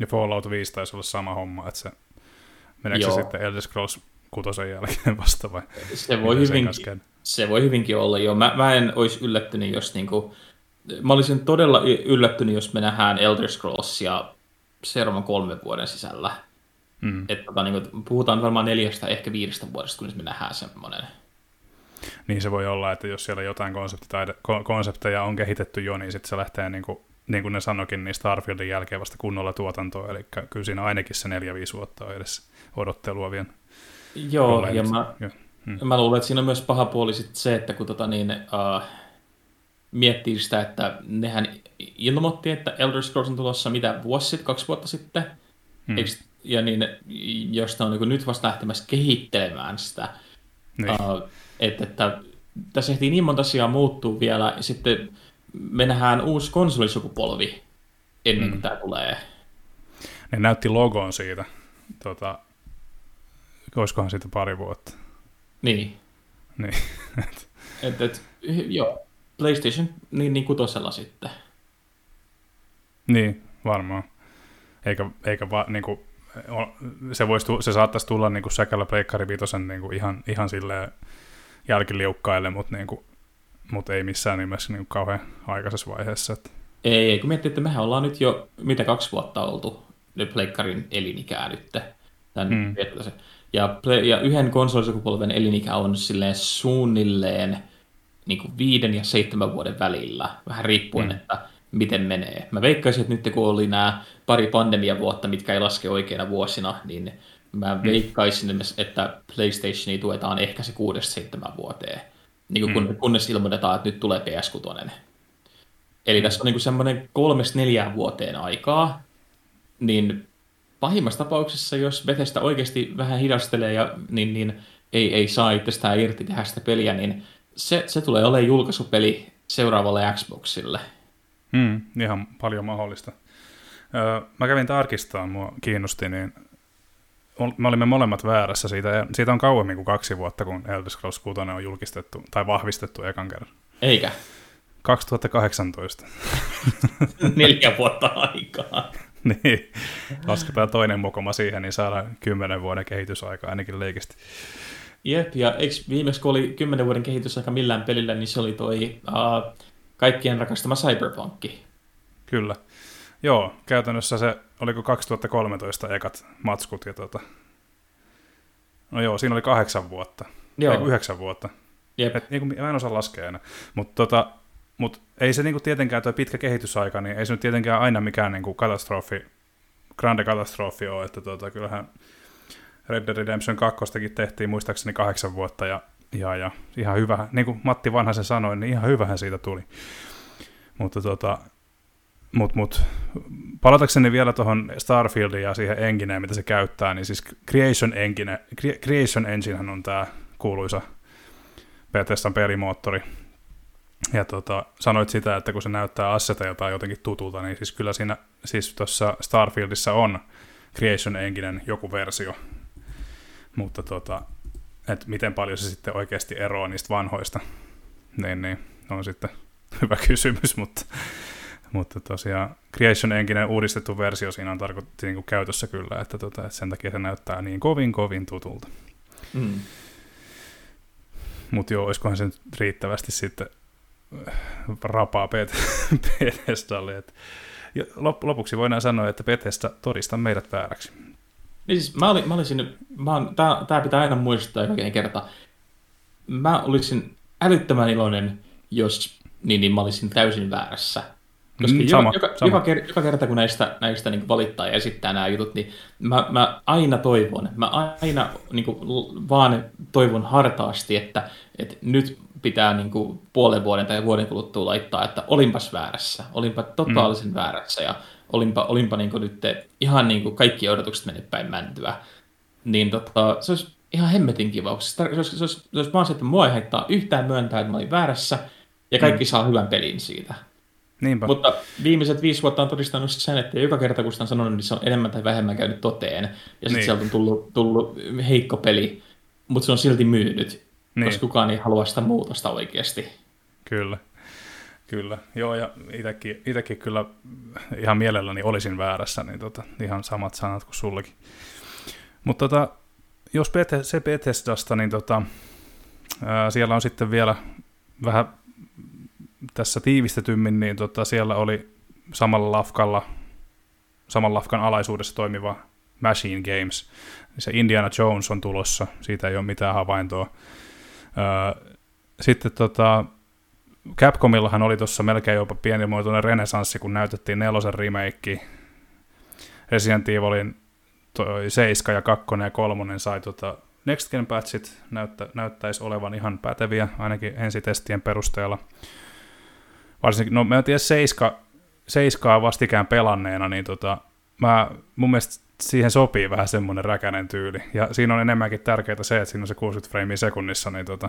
Ja Fallout 5 taisi olla sama homma, että se meneekö Joo. se sitten Elder Scrolls kutosen jälkeen vasta vai? Se voi, hyvinkin, se voi hyvinkin olla, jo. Mä, mä en olisi yllättynyt, jos niinku mä olisin todella yllättynyt, jos me nähdään Elder Scrollsia seuraavan kolmen vuoden sisällä. Mm. Että, tota, niin kuin, puhutaan varmaan neljästä, ehkä viidestä vuodesta, kun me nähdään semmoinen. Niin se voi olla, että jos siellä jotain konsepteja on kehitetty jo, niin sitten se lähtee niin kuin niin kuin ne sanokin, niin Starfieldin jälkeen vasta kunnolla tuotantoa, eli kyllä siinä ainakin se 4-5 vuotta on edes odottelua vielä. Joo, ja mä, hmm. mä luulen, että siinä on myös paha puoli sit se, että kun tota niin, uh, miettii sitä, että nehän ilmoitti, että Elder Scrolls on tulossa mitä vuosi sitten, kaksi vuotta sitten, hmm. Eikö, ja niin, josta on niin nyt vasta lähtemässä kehittelemään sitä, niin. uh, että, että tässä ehtii niin monta asiaa muuttuu vielä, ja sitten me nähdään uusi konsolisukupolvi ennen kuin mm. tämä tulee. Ne näytti logon siitä, tota, olisikohan siitä pari vuotta. Niin. Niin. et, et, joo, PlayStation niin, niin kutosella sitten. Niin, varmaan. Eikä, eikä vaan niin kuin, se, voisi, se saattaisi tulla niin kuin säkällä Pleikkari Vitosen niin kuin ihan, ihan silleen jälkiliukkaille, mutta niin kuin, mutta ei missään nimessä niin kauhean aikaisessa vaiheessa. Että. Ei, kun miettii, että mehän ollaan nyt jo mitä kaksi vuotta oltu nyt pleikkarin elinikää nyt. Tämän hmm. ja, play, ja yhden konsolisukupolven elinikä on silleen suunnilleen niin kuin viiden ja seitsemän vuoden välillä, vähän riippuen, hmm. että miten menee. Mä veikkaisin, että nyt kun oli nämä pari pandemiavuotta, mitkä ei laske oikeina vuosina, niin mä hmm. veikkaisin, että PlayStationia tuetaan ehkä se kuudesta seitsemän vuoteen niin kuin, mm. kunnes ilmoitetaan, että nyt tulee PS6. Eli mm. tässä on niin semmoinen kolmesta neljään vuoteen aikaa, niin pahimmassa tapauksessa, jos Bethesda oikeasti vähän hidastelee ja niin, niin ei, ei saa itsestään irti tehdä sitä peliä, niin se, se tulee olemaan julkaisupeli seuraavalle Xboxille. Mm, ihan paljon mahdollista. Öö, mä kävin tarkistamaan, mua kiinnosti, niin me olimme molemmat väärässä. Siitä, siitä on kauemmin kuin kaksi vuotta, kun Elder Scrolls 6 on julkistettu tai vahvistettu ekan kerran. Eikä? 2018. Neljä vuotta aikaa. niin, lasketaan toinen mokoma siihen, niin saadaan kymmenen vuoden kehitysaika ainakin leikisti. Jep, ja eikö viimeksi kun oli kymmenen vuoden kehitysaika millään pelillä, niin se oli toi uh, kaikkien rakastama Cyberpunkki. Kyllä. Joo, käytännössä se, oliko 2013 ekat matskut ja tota... No joo, siinä oli kahdeksan vuotta. Joo. Eiku yhdeksän vuotta. Jep. Et, niin kuin, mä en osaa laskea enää. Mutta tota, mut ei se niinku tietenkään tuo pitkä kehitysaika, niin ei se nyt tietenkään aina mikään niinku katastrofi, grande katastrofi ole, että tota, kyllähän Red Dead Redemption 2 tehtiin muistaakseni kahdeksan vuotta ja, ja, ja ihan hyvä, niin kuin Matti Vanhasen sanoi, niin ihan hyvähän siitä tuli. Mutta tota, mutta mut, palatakseni vielä tuohon Starfieldiin ja siihen engineen, mitä se käyttää, niin siis Creation Engine, Creation Enginehän on tämä kuuluisa Bethesdan pelimoottori. Ja tota, sanoit sitä, että kun se näyttää asseta jotain jotenkin tutulta, niin siis kyllä siinä siis tuossa Starfieldissa on Creation Enginen joku versio. Mutta tota, että miten paljon se sitten oikeasti eroaa niistä vanhoista, niin, niin on sitten hyvä kysymys, mutta mutta tosiaan Creation Engine uudistettu versio siinä on tarkoitettu niin käytössä kyllä, että, tota, että sen takia se näyttää niin kovin kovin tutulta. Mm. Mutta joo, olisikohan se nyt riittävästi sitten äh, rapaa Bethesdalle. Et, ja lopuksi voidaan sanoa, että Bethesda todistaa meidät vääräksi. Niin siis mä, olin, mä olisin, mä on, tää, tää pitää aina muistaa joka kerta. Mä olisin älyttömän iloinen, jos niin, niin mä olisin täysin väärässä koska mm, sama, joka, sama. Joka, joka, joka kerta, kun näistä, näistä niin valittaa ja esittää nämä jutut, niin mä, mä aina toivon, mä aina niin kuin, vaan toivon hartaasti, että, että nyt pitää niin kuin, puolen vuoden tai vuoden kuluttua laittaa, että olinpas väärässä, olinpa totaalisen mm. väärässä ja olinpa, olinpa niin kuin, nyt ihan niin kuin, kaikki odotukset mennyt päin mäntyä. Niin tota, se olisi ihan hemmetin kiva. Se olisi, se olisi, se olisi vaan se, että mua ei haittaa yhtään myöntää, että mä olin väärässä ja kaikki mm. saa hyvän pelin siitä. Niinpä. Mutta viimeiset viisi vuotta on todistanut sen, että joka kerta kun sitä on sanonut, niin se on enemmän tai vähemmän käynyt toteen. Ja sitten niin. sieltä on tullut, tullut heikko peli, mutta se on silti myynyt, niin. koska kukaan ei halua sitä muutosta oikeasti. Kyllä. Kyllä, joo, ja itsekin, kyllä ihan mielelläni olisin väärässä, niin tota, ihan samat sanat kuin sullekin. Mutta tota, jos se Bethesdasta, niin tota, ää, siellä on sitten vielä vähän tässä tiivistetymmin, niin tota, siellä oli samalla lafkalla, saman lafkan alaisuudessa toimiva Machine Games. Se Indiana Jones on tulossa, siitä ei ole mitään havaintoa. Sitten tota, Capcomillahan oli tuossa melkein jopa pienimuotoinen renesanssi, kun näytettiin nelosen remake. Resident Evilin toi 7 ja 2 ja 3 sai tota Next Gen patchit näyttä, näyttäisi olevan ihan päteviä, ainakin ensitestien perusteella. Varsinkin, no mä en tiedä 7, 7 vastikään pelanneena, niin tota, mä, mun mielestä siihen sopii vähän semmoinen räkänen tyyli. Ja siinä on enemmänkin tärkeää se, että siinä on se 60 framea sekunnissa, niin tota,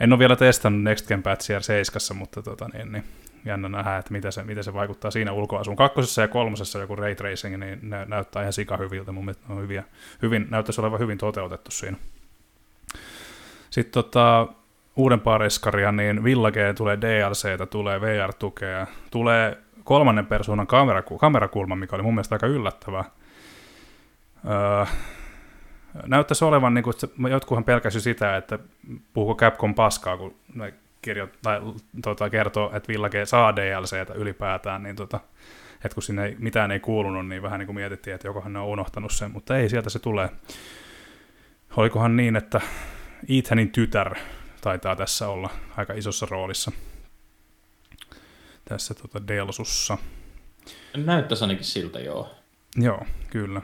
en ole vielä testannut Next Gen Patchia 7, mutta tota, niin, niin, jännä nähdä, että mitä se, mitä se vaikuttaa siinä ulkoasuun. Kakkosessa ja kolmosessa joku ray tracing, niin ne näyttää ihan sikahyviltä. Mun mielestä on hyviä, hyvin, näyttäisi olevan hyvin toteutettu siinä. Sitten tota, uudempaa reskaria, niin Village tulee DLCtä, tulee VR-tukea, tulee kolmannen persoonan kameraku- kamerakulma, mikä oli mun mielestä aika yllättävää. Öö, näyttäisi olevan, niin kuin, että jotkuhan pelkäsi sitä, että puhuko Capcom paskaa, kun ne kirjo, tai, tota, kertoo, että Village saa DLCtä ylipäätään, niin tota, että kun sinne ei, mitään ei kuulunut, niin vähän niin kuin mietittiin, että jokohan ne on unohtanut sen, mutta ei, sieltä se tulee. Olikohan niin, että Ethanin tytär taitaa tässä olla aika isossa roolissa tässä tota Delsussa. Näyttäisi ainakin siltä, joo. Joo, kyllä.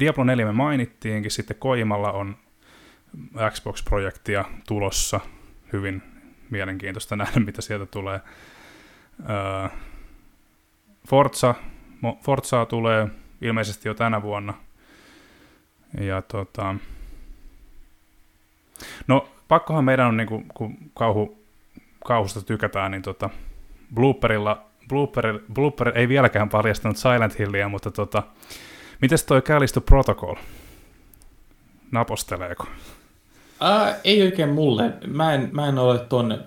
Diablo 4 me mainittiinkin, sitten Koimalla on Xbox-projektia tulossa, hyvin mielenkiintoista nähdä, mitä sieltä tulee. Öö, Forza, Forzaa tulee ilmeisesti jo tänä vuonna. Ja tota, no pakkohan meidän on, niin kuin, kun kauhu, kauhusta tykätään, niin tota, Blooperilla, Blooper, Blooper ei vieläkään paljastanut Silent Hillia, mutta tota, Mites toi Callisto Protocol? Naposteleeko? Ää, ei oikein mulle. Mä en, mä en ole ton,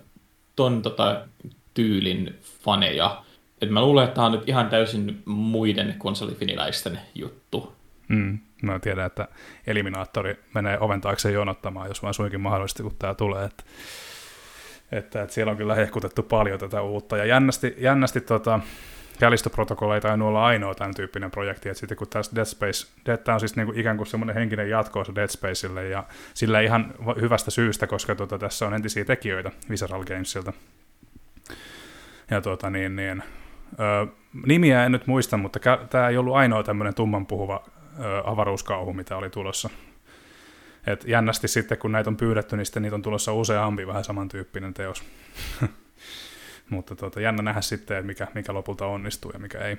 ton tota, tyylin faneja. Et mä luulen, että tämä on nyt ihan täysin muiden konsolifiniläisten juttu. Mm, mä tiedän, että Eliminaattori menee oven taakse jonottamaan, jos vaan suinkin mahdollisesti, kun tämä tulee. Että, että, että siellä on kyllä hehkutettu paljon tätä uutta. Ja jännästi, jännästi tota, Callisto-protokolla ei olla ainoa tämän tyyppinen projekti, että sitten kun tässä Dead Space, tämä on siis niin kuin ikään kuin semmoinen henkinen jatkoosa Dead Spaceille, ja sillä ihan hyvästä syystä, koska tuota, tässä on entisiä tekijöitä Visceral Gamesilta. Ja tuota, niin, niin, ö, nimiä en nyt muista, mutta tämä ei ollut ainoa tämmöinen tumman puhuva ö, avaruuskauhu, mitä oli tulossa. Et jännästi sitten, kun näitä on pyydetty, niin sitten niitä on tulossa useampi vähän samantyyppinen teos. Mutta tuota, jännä nähdä sitten, että mikä, mikä lopulta onnistuu ja mikä ei.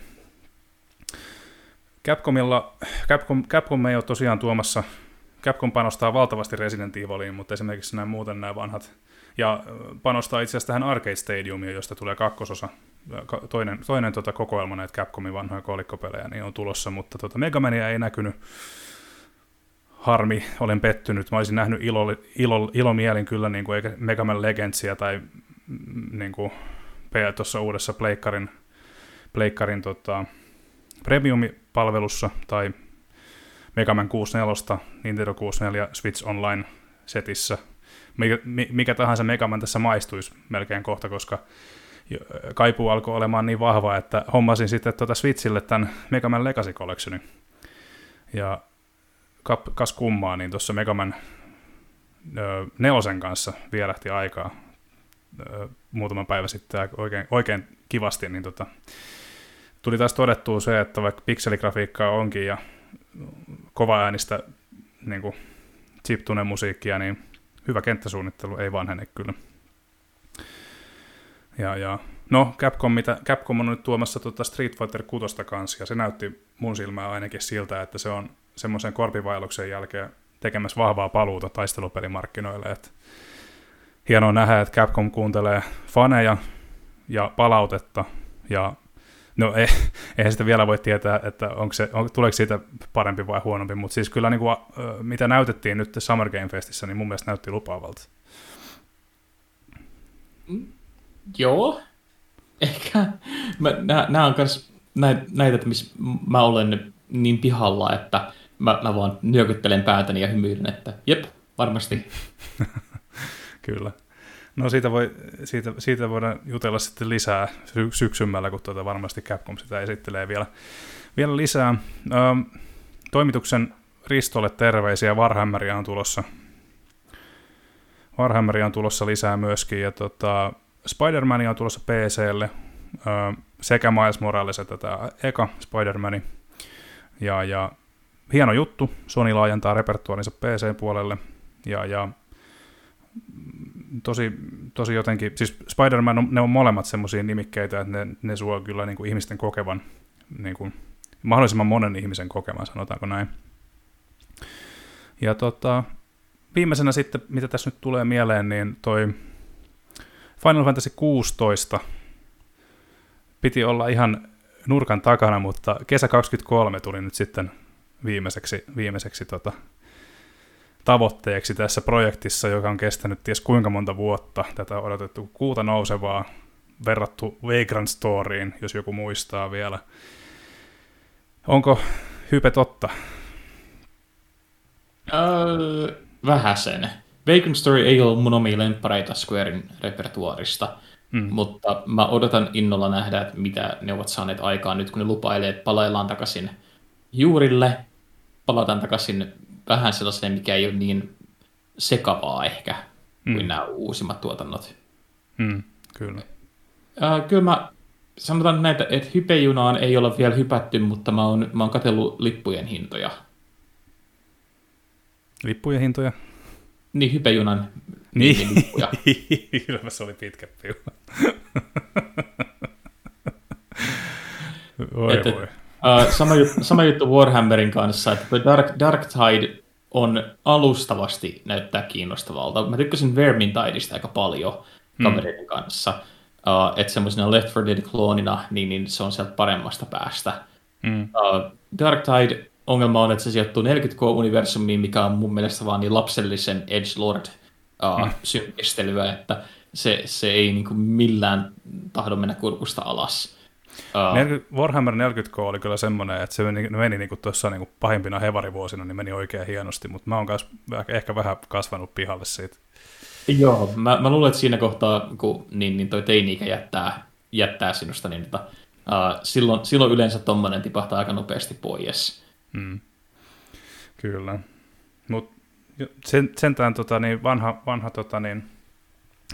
Capcomilla, Capcom, Capcom ei ole tosiaan tuomassa, Capcom panostaa valtavasti Resident Eviliin, mutta esimerkiksi nämä muuten nämä vanhat, ja panostaa itse asiassa tähän Arcade Stadiumiin, josta tulee kakkososa, toinen, toinen tota kokoelma näitä Capcomin vanhoja kolikkopelejä, niin on tulossa, mutta tota Megamania ei näkynyt, harmi, olen pettynyt. Mä olisin nähnyt ilo, ilo, ilomielin kyllä niin kuin Mega Man Legendsia tai mm, niin kuin tuossa uudessa Pleikkarin, Pleikkarin tota, Premium-palvelussa tai Mega Man 64, Nintendo 64 Switch Online-setissä. Mikä, mikä tahansa Mega Man tässä maistuisi melkein kohta, koska kaipuu alkoi olemaan niin vahva, että hommasin sitten tuota Switchille tämän Mega Man Legacy Collectionin. Ja kas kummaa, niin tuossa Mega Man nelosen kanssa vierähti aikaa muutama päivä sitten oikein, oikein kivasti, niin tota, tuli taas todettua se, että vaikka pikseligrafiikkaa onkin ja kova äänistä niin chiptune musiikkia, niin hyvä kenttäsuunnittelu ei vanhene kyllä. Ja, ja no, Capcom, mitä, Capcom on nyt tuomassa tuota Street Fighter 6 kanssa, ja se näytti mun silmään ainakin siltä, että se on semmoisen korpivailuksen jälkeen tekemässä vahvaa paluuta taistelupelimarkkinoille, että hienoa nähdä, että Capcom kuuntelee faneja ja palautetta, ja no ei, eihän sitä vielä voi tietää, että onko se, on, tuleeko siitä parempi vai huonompi, mutta siis kyllä niin kuin, mitä näytettiin nyt Summer Game Festissä, niin mun mielestä näytti lupaavalta. Mm, joo, ehkä nämä on myös näitä, näitä, missä mä olen niin pihalla, että mä, mä vaan nyökyttelen päätäni ja hymyilen, että jep, varmasti. Kyllä. No siitä, voi, siitä, siitä voidaan jutella sitten lisää sy- syksymällä, kun tuota varmasti Capcom sitä esittelee vielä, vielä lisää. Ö, toimituksen Ristolle terveisiä, Warhammeria on tulossa. Warhammeria on tulossa lisää myöskin, ja tota, Spider-Man on tulossa PClle, sekä Miles Morales että tämä eka Spider-Man. Ja, ja hieno juttu, Sony laajentaa repertuaarinsa PC-puolelle, ja, ja tosi, tosi jotenkin, siis Spider-Man, on, ne on molemmat semmoisia nimikkeitä, että ne, ne suo kyllä niin kuin ihmisten kokevan, niin kuin, mahdollisimman monen ihmisen kokevan, sanotaanko näin. Ja tota, viimeisenä sitten, mitä tässä nyt tulee mieleen, niin toi Final Fantasy 16 piti olla ihan nurkan takana, mutta kesä 23 tuli nyt sitten viimeiseksi, viimeiseksi tota, tavoitteeksi tässä projektissa, joka on kestänyt ties kuinka monta vuotta. Tätä on odotettu kuuta nousevaa verrattu Vagrant Storyin, jos joku muistaa vielä. Onko hype totta? Öö, vähäsen. Vagrant Story ei ole mun omia lemppareita Squarein repertuarista, mm. mutta mä odotan innolla nähdä, että mitä ne ovat saaneet aikaan nyt, kun ne lupailee, että palaillaan takaisin juurille, palataan takaisin vähän sellaiseen, mikä ei ole niin sekavaa ehkä mm. kuin nämä uusimmat tuotannot. Mm, kyllä. Äh, kyllä mä sanotaan näitä, että hypejunaan ei ole vielä hypätty, mutta mä oon, mä oon katsellut lippujen hintoja. Lippujen hintoja? Niin, hypejunan niin. lippuja. Kyllä se oli pitkä piu. voi että, voi. Uh, sama, juttu, sama juttu Warhammerin kanssa, että Dark, Dark Tide on alustavasti näyttää kiinnostavalta. Mä tykkäsin Vermintideista aika paljon mm. kavereiden kanssa. Uh, että semmoisena Left 4 Dead-kloonina, niin, niin se on sieltä paremmasta päästä. Mm. Uh, Dark Tide ongelma on, että se sijoittuu 40K-universumiin, mikä on mun mielestä vaan niin lapsellisen Edge Lord uh, mm. synkistelyä, että se, se ei niin kuin millään tahdo mennä kurkusta alas. Uh, Warhammer 40K oli kyllä semmoinen, että se meni, meni niin kuin tuossa niin kuin pahimpina hevarivuosina, niin meni oikein hienosti, mutta mä oon kas, ehkä vähän kasvanut pihalle siitä. Joo, mä, mä luulen, että siinä kohtaa, kun niin, niin toi teini jättää, jättää sinusta, niin että, uh, silloin, silloin yleensä tuommoinen tipahtaa aika nopeasti pois. Mm. Kyllä. Mutta sen, sentään tota, niin vanha, vanha tota, niin,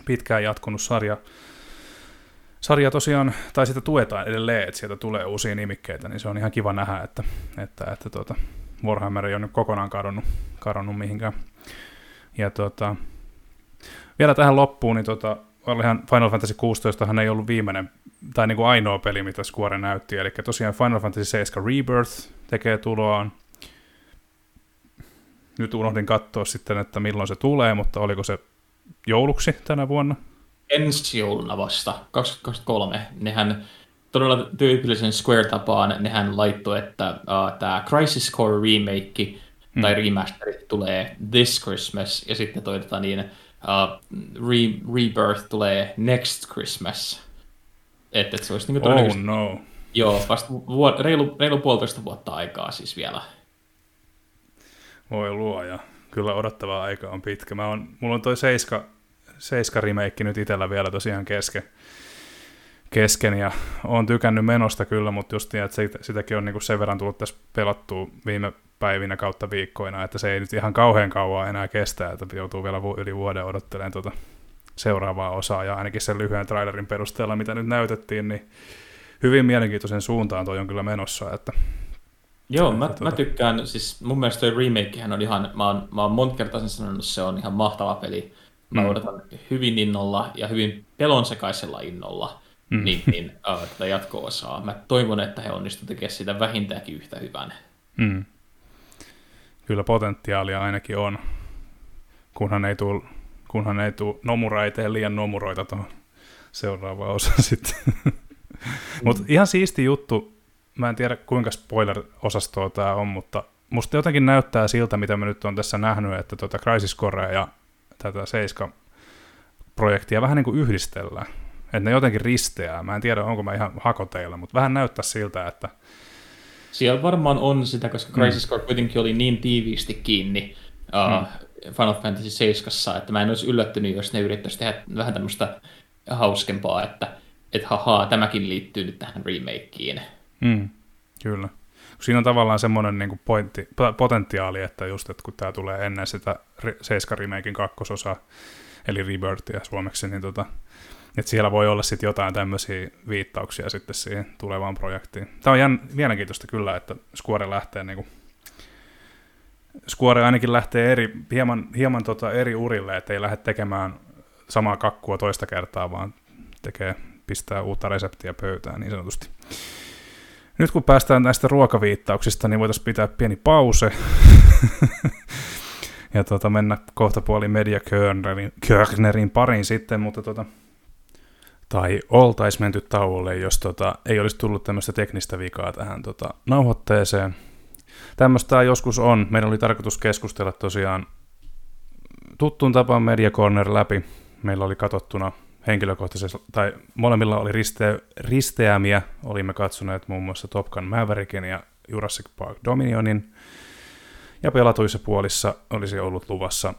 pitkään jatkunut sarja, sarja tosiaan, tai sitä tuetaan edelleen, että sieltä tulee uusia nimikkeitä, niin se on ihan kiva nähdä, että, että, että tuota, Warhammer ei ole nyt kokonaan kadonnut, kadonnut mihinkään. Ja tuota, vielä tähän loppuun, niin tuota, olihan Final Fantasy 16 hän ei ollut viimeinen, tai niin kuin ainoa peli, mitä Square näytti, eli tosiaan Final Fantasy 7 Rebirth tekee tuloaan. Nyt unohdin katsoa sitten, että milloin se tulee, mutta oliko se jouluksi tänä vuonna? Ensi jouluna vasta, 2023, nehän todella tyypillisen Square-tapaan nehän laittoi, että uh, tämä Crisis Core remake hmm. tai remaster tulee this Christmas, ja sitten toivotaan niin, uh, Re- Rebirth tulee next Christmas. Että et se olisi niin Oh no. Joo, vasta vuod- reilu, reilu puolitoista vuotta aikaa siis vielä. Voi luoja. Kyllä odottava aika on pitkä. Mä on, mulla on toi Seiska Seiska remake nyt itsellä vielä tosiaan kesken, kesken ja on tykännyt menosta kyllä, mutta just niin, että sitä, sitäkin on niin kuin sen verran tullut tässä pelattua viime päivinä kautta viikkoina, että se ei nyt ihan kauhean kauan enää kestä, että joutuu vielä yli vuoden odottelemaan tuota seuraavaa osaa, ja ainakin sen lyhyen trailerin perusteella, mitä nyt näytettiin, niin hyvin mielenkiintoisen suuntaan toi on kyllä menossa, että Joo, mä, tuota... mä tykkään, siis mun mielestä toi remakehän on ihan, mä oon, mä oon monta kertaa sen sanonut, se on ihan mahtava peli, Mä mm. odotan hyvin innolla ja hyvin pelonsekaisella innolla mm. niin, niin, uh, tätä jatko-osaa. Mä toivon, että he onnistuvat tekemään sitä vähintäänkin yhtä hyvän. Mm. Kyllä potentiaalia ainakin on, kunhan ei tule, kunhan ei tule nomuraiteen liian nomuroita tuohon seuraava osa sitten. mm. Mutta ihan siisti juttu, mä en tiedä kuinka spoiler-osastoa tämä on, mutta musta jotenkin näyttää siltä, mitä mä nyt on tässä nähnyt, että tuota Crisis Core ja tätä Seiska-projektia vähän niin kuin yhdistellään. Että ne jotenkin risteää. Mä en tiedä, onko mä ihan hakoteilla, mutta vähän näyttää siltä, että... Siellä varmaan on sitä, koska Crisis mm. Core kuitenkin oli niin tiiviisti kiinni uh, mm. Final Fantasy 7, että mä en olisi yllättynyt, jos ne yrittäisi tehdä vähän tämmöistä hauskempaa, että et hahaa, tämäkin liittyy nyt tähän remakeen. Mm. Kyllä siinä on tavallaan semmoinen niin pointti, potentiaali, että just, että kun tämä tulee ennen sitä Seiska Remakein kakkososaa, eli Rebirthia suomeksi, niin tota, että siellä voi olla sitten jotain tämmöisiä viittauksia sitten siihen tulevaan projektiin. Tämä on jän, mielenkiintoista kyllä, että Square lähtee niinku, Square ainakin lähtee eri, hieman, hieman tota eri urille, että ei lähde tekemään samaa kakkua toista kertaa, vaan tekee, pistää uutta reseptiä pöytään niin sanotusti. Nyt kun päästään näistä ruokaviittauksista, niin voitaisiin pitää pieni pause ja tota, mennä kohta puoli Media Körnerin, Körnerin pariin sitten, mutta tota, tai oltaisi menty tauolle, jos tota, ei olisi tullut tämmöistä teknistä vikaa tähän tota, nauhoitteeseen. Tämmöistä joskus on. Meidän oli tarkoitus keskustella tosiaan tuttuun tapaan Media Corner läpi. Meillä oli katsottuna henkilökohtaisesti, tai molemmilla oli riste, risteämiä. Olimme katsoneet muun muassa Top Gun Maverickin ja Jurassic Park Dominionin. Ja pelatuissa puolissa olisi ollut luvassa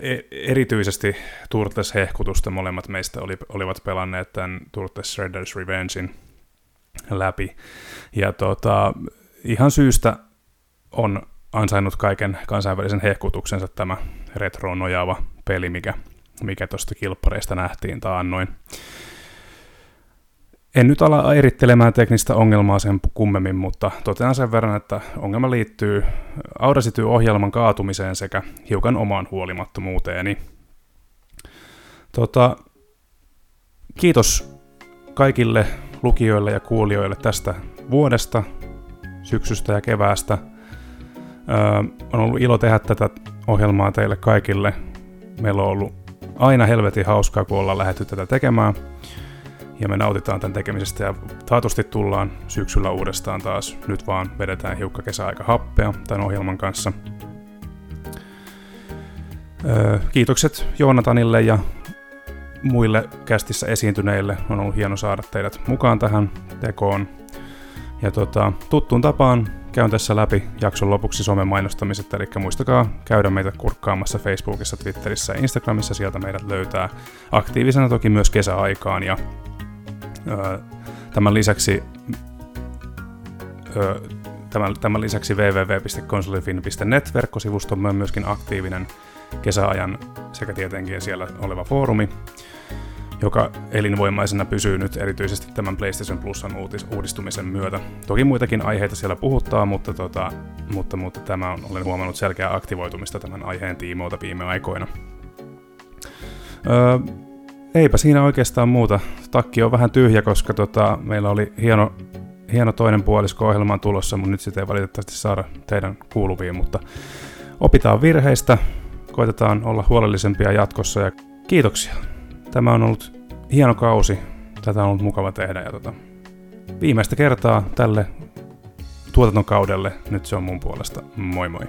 e- erityisesti Turtles-hehkutusta molemmat meistä oli, olivat pelanneet tämän Turtles Shredder's Revengein läpi. Ja tota, ihan syystä on ansainnut kaiken kansainvälisen hehkutuksensa tämä retroon nojaava peli, mikä, mikä tuosta kilppareista nähtiin taannoin. En nyt ala erittelemään teknistä ongelmaa sen kummemmin, mutta totean sen verran, että ongelma liittyy Audacity-ohjelman kaatumiseen sekä hiukan omaan huolimattomuuteeni. Tota, kiitos kaikille lukijoille ja kuulijoille tästä vuodesta, syksystä ja keväästä. Öö, on ollut ilo tehdä tätä ohjelmaa teille kaikille. Meillä on ollut aina helvetin hauskaa, kun ollaan lähdetty tätä tekemään ja me nautitaan tämän tekemisestä ja taatusti tullaan syksyllä uudestaan taas. Nyt vaan vedetään hiukka kesäaika happea tämän ohjelman kanssa. Öö, kiitokset Joonatanille ja muille kästissä esiintyneille. On ollut hieno saada teidät mukaan tähän tekoon. Ja tota, tuttuun tapaan käyn tässä läpi jakson lopuksi somen mainostamiset, eli muistakaa käydä meitä kurkkaamassa Facebookissa, Twitterissä ja Instagramissa, sieltä meidät löytää aktiivisena toki myös kesäaikaan. Ja Tämän lisäksi, tämän, tämän lisäksi www.konsolifin.net verkkosivusto on myöskin aktiivinen kesäajan sekä tietenkin siellä oleva foorumi, joka elinvoimaisena pysyy nyt erityisesti tämän PlayStation Plusan uudistumisen myötä. Toki muitakin aiheita siellä puhuttaa, mutta, tota, mutta, mutta tämä on, olen huomannut selkeää aktivoitumista tämän aiheen tiimoilta viime aikoina. Öö, eipä siinä oikeastaan muuta. Takki on vähän tyhjä, koska tota, meillä oli hieno, hieno toinen puolisko ohjelmaan tulossa, mutta nyt sitä ei valitettavasti saada teidän kuuluviin, mutta opitaan virheistä, koitetaan olla huolellisempia jatkossa ja kiitoksia. Tämä on ollut hieno kausi, tätä on ollut mukava tehdä ja tota, viimeistä kertaa tälle tuotantokaudelle, nyt se on mun puolesta. Moi moi!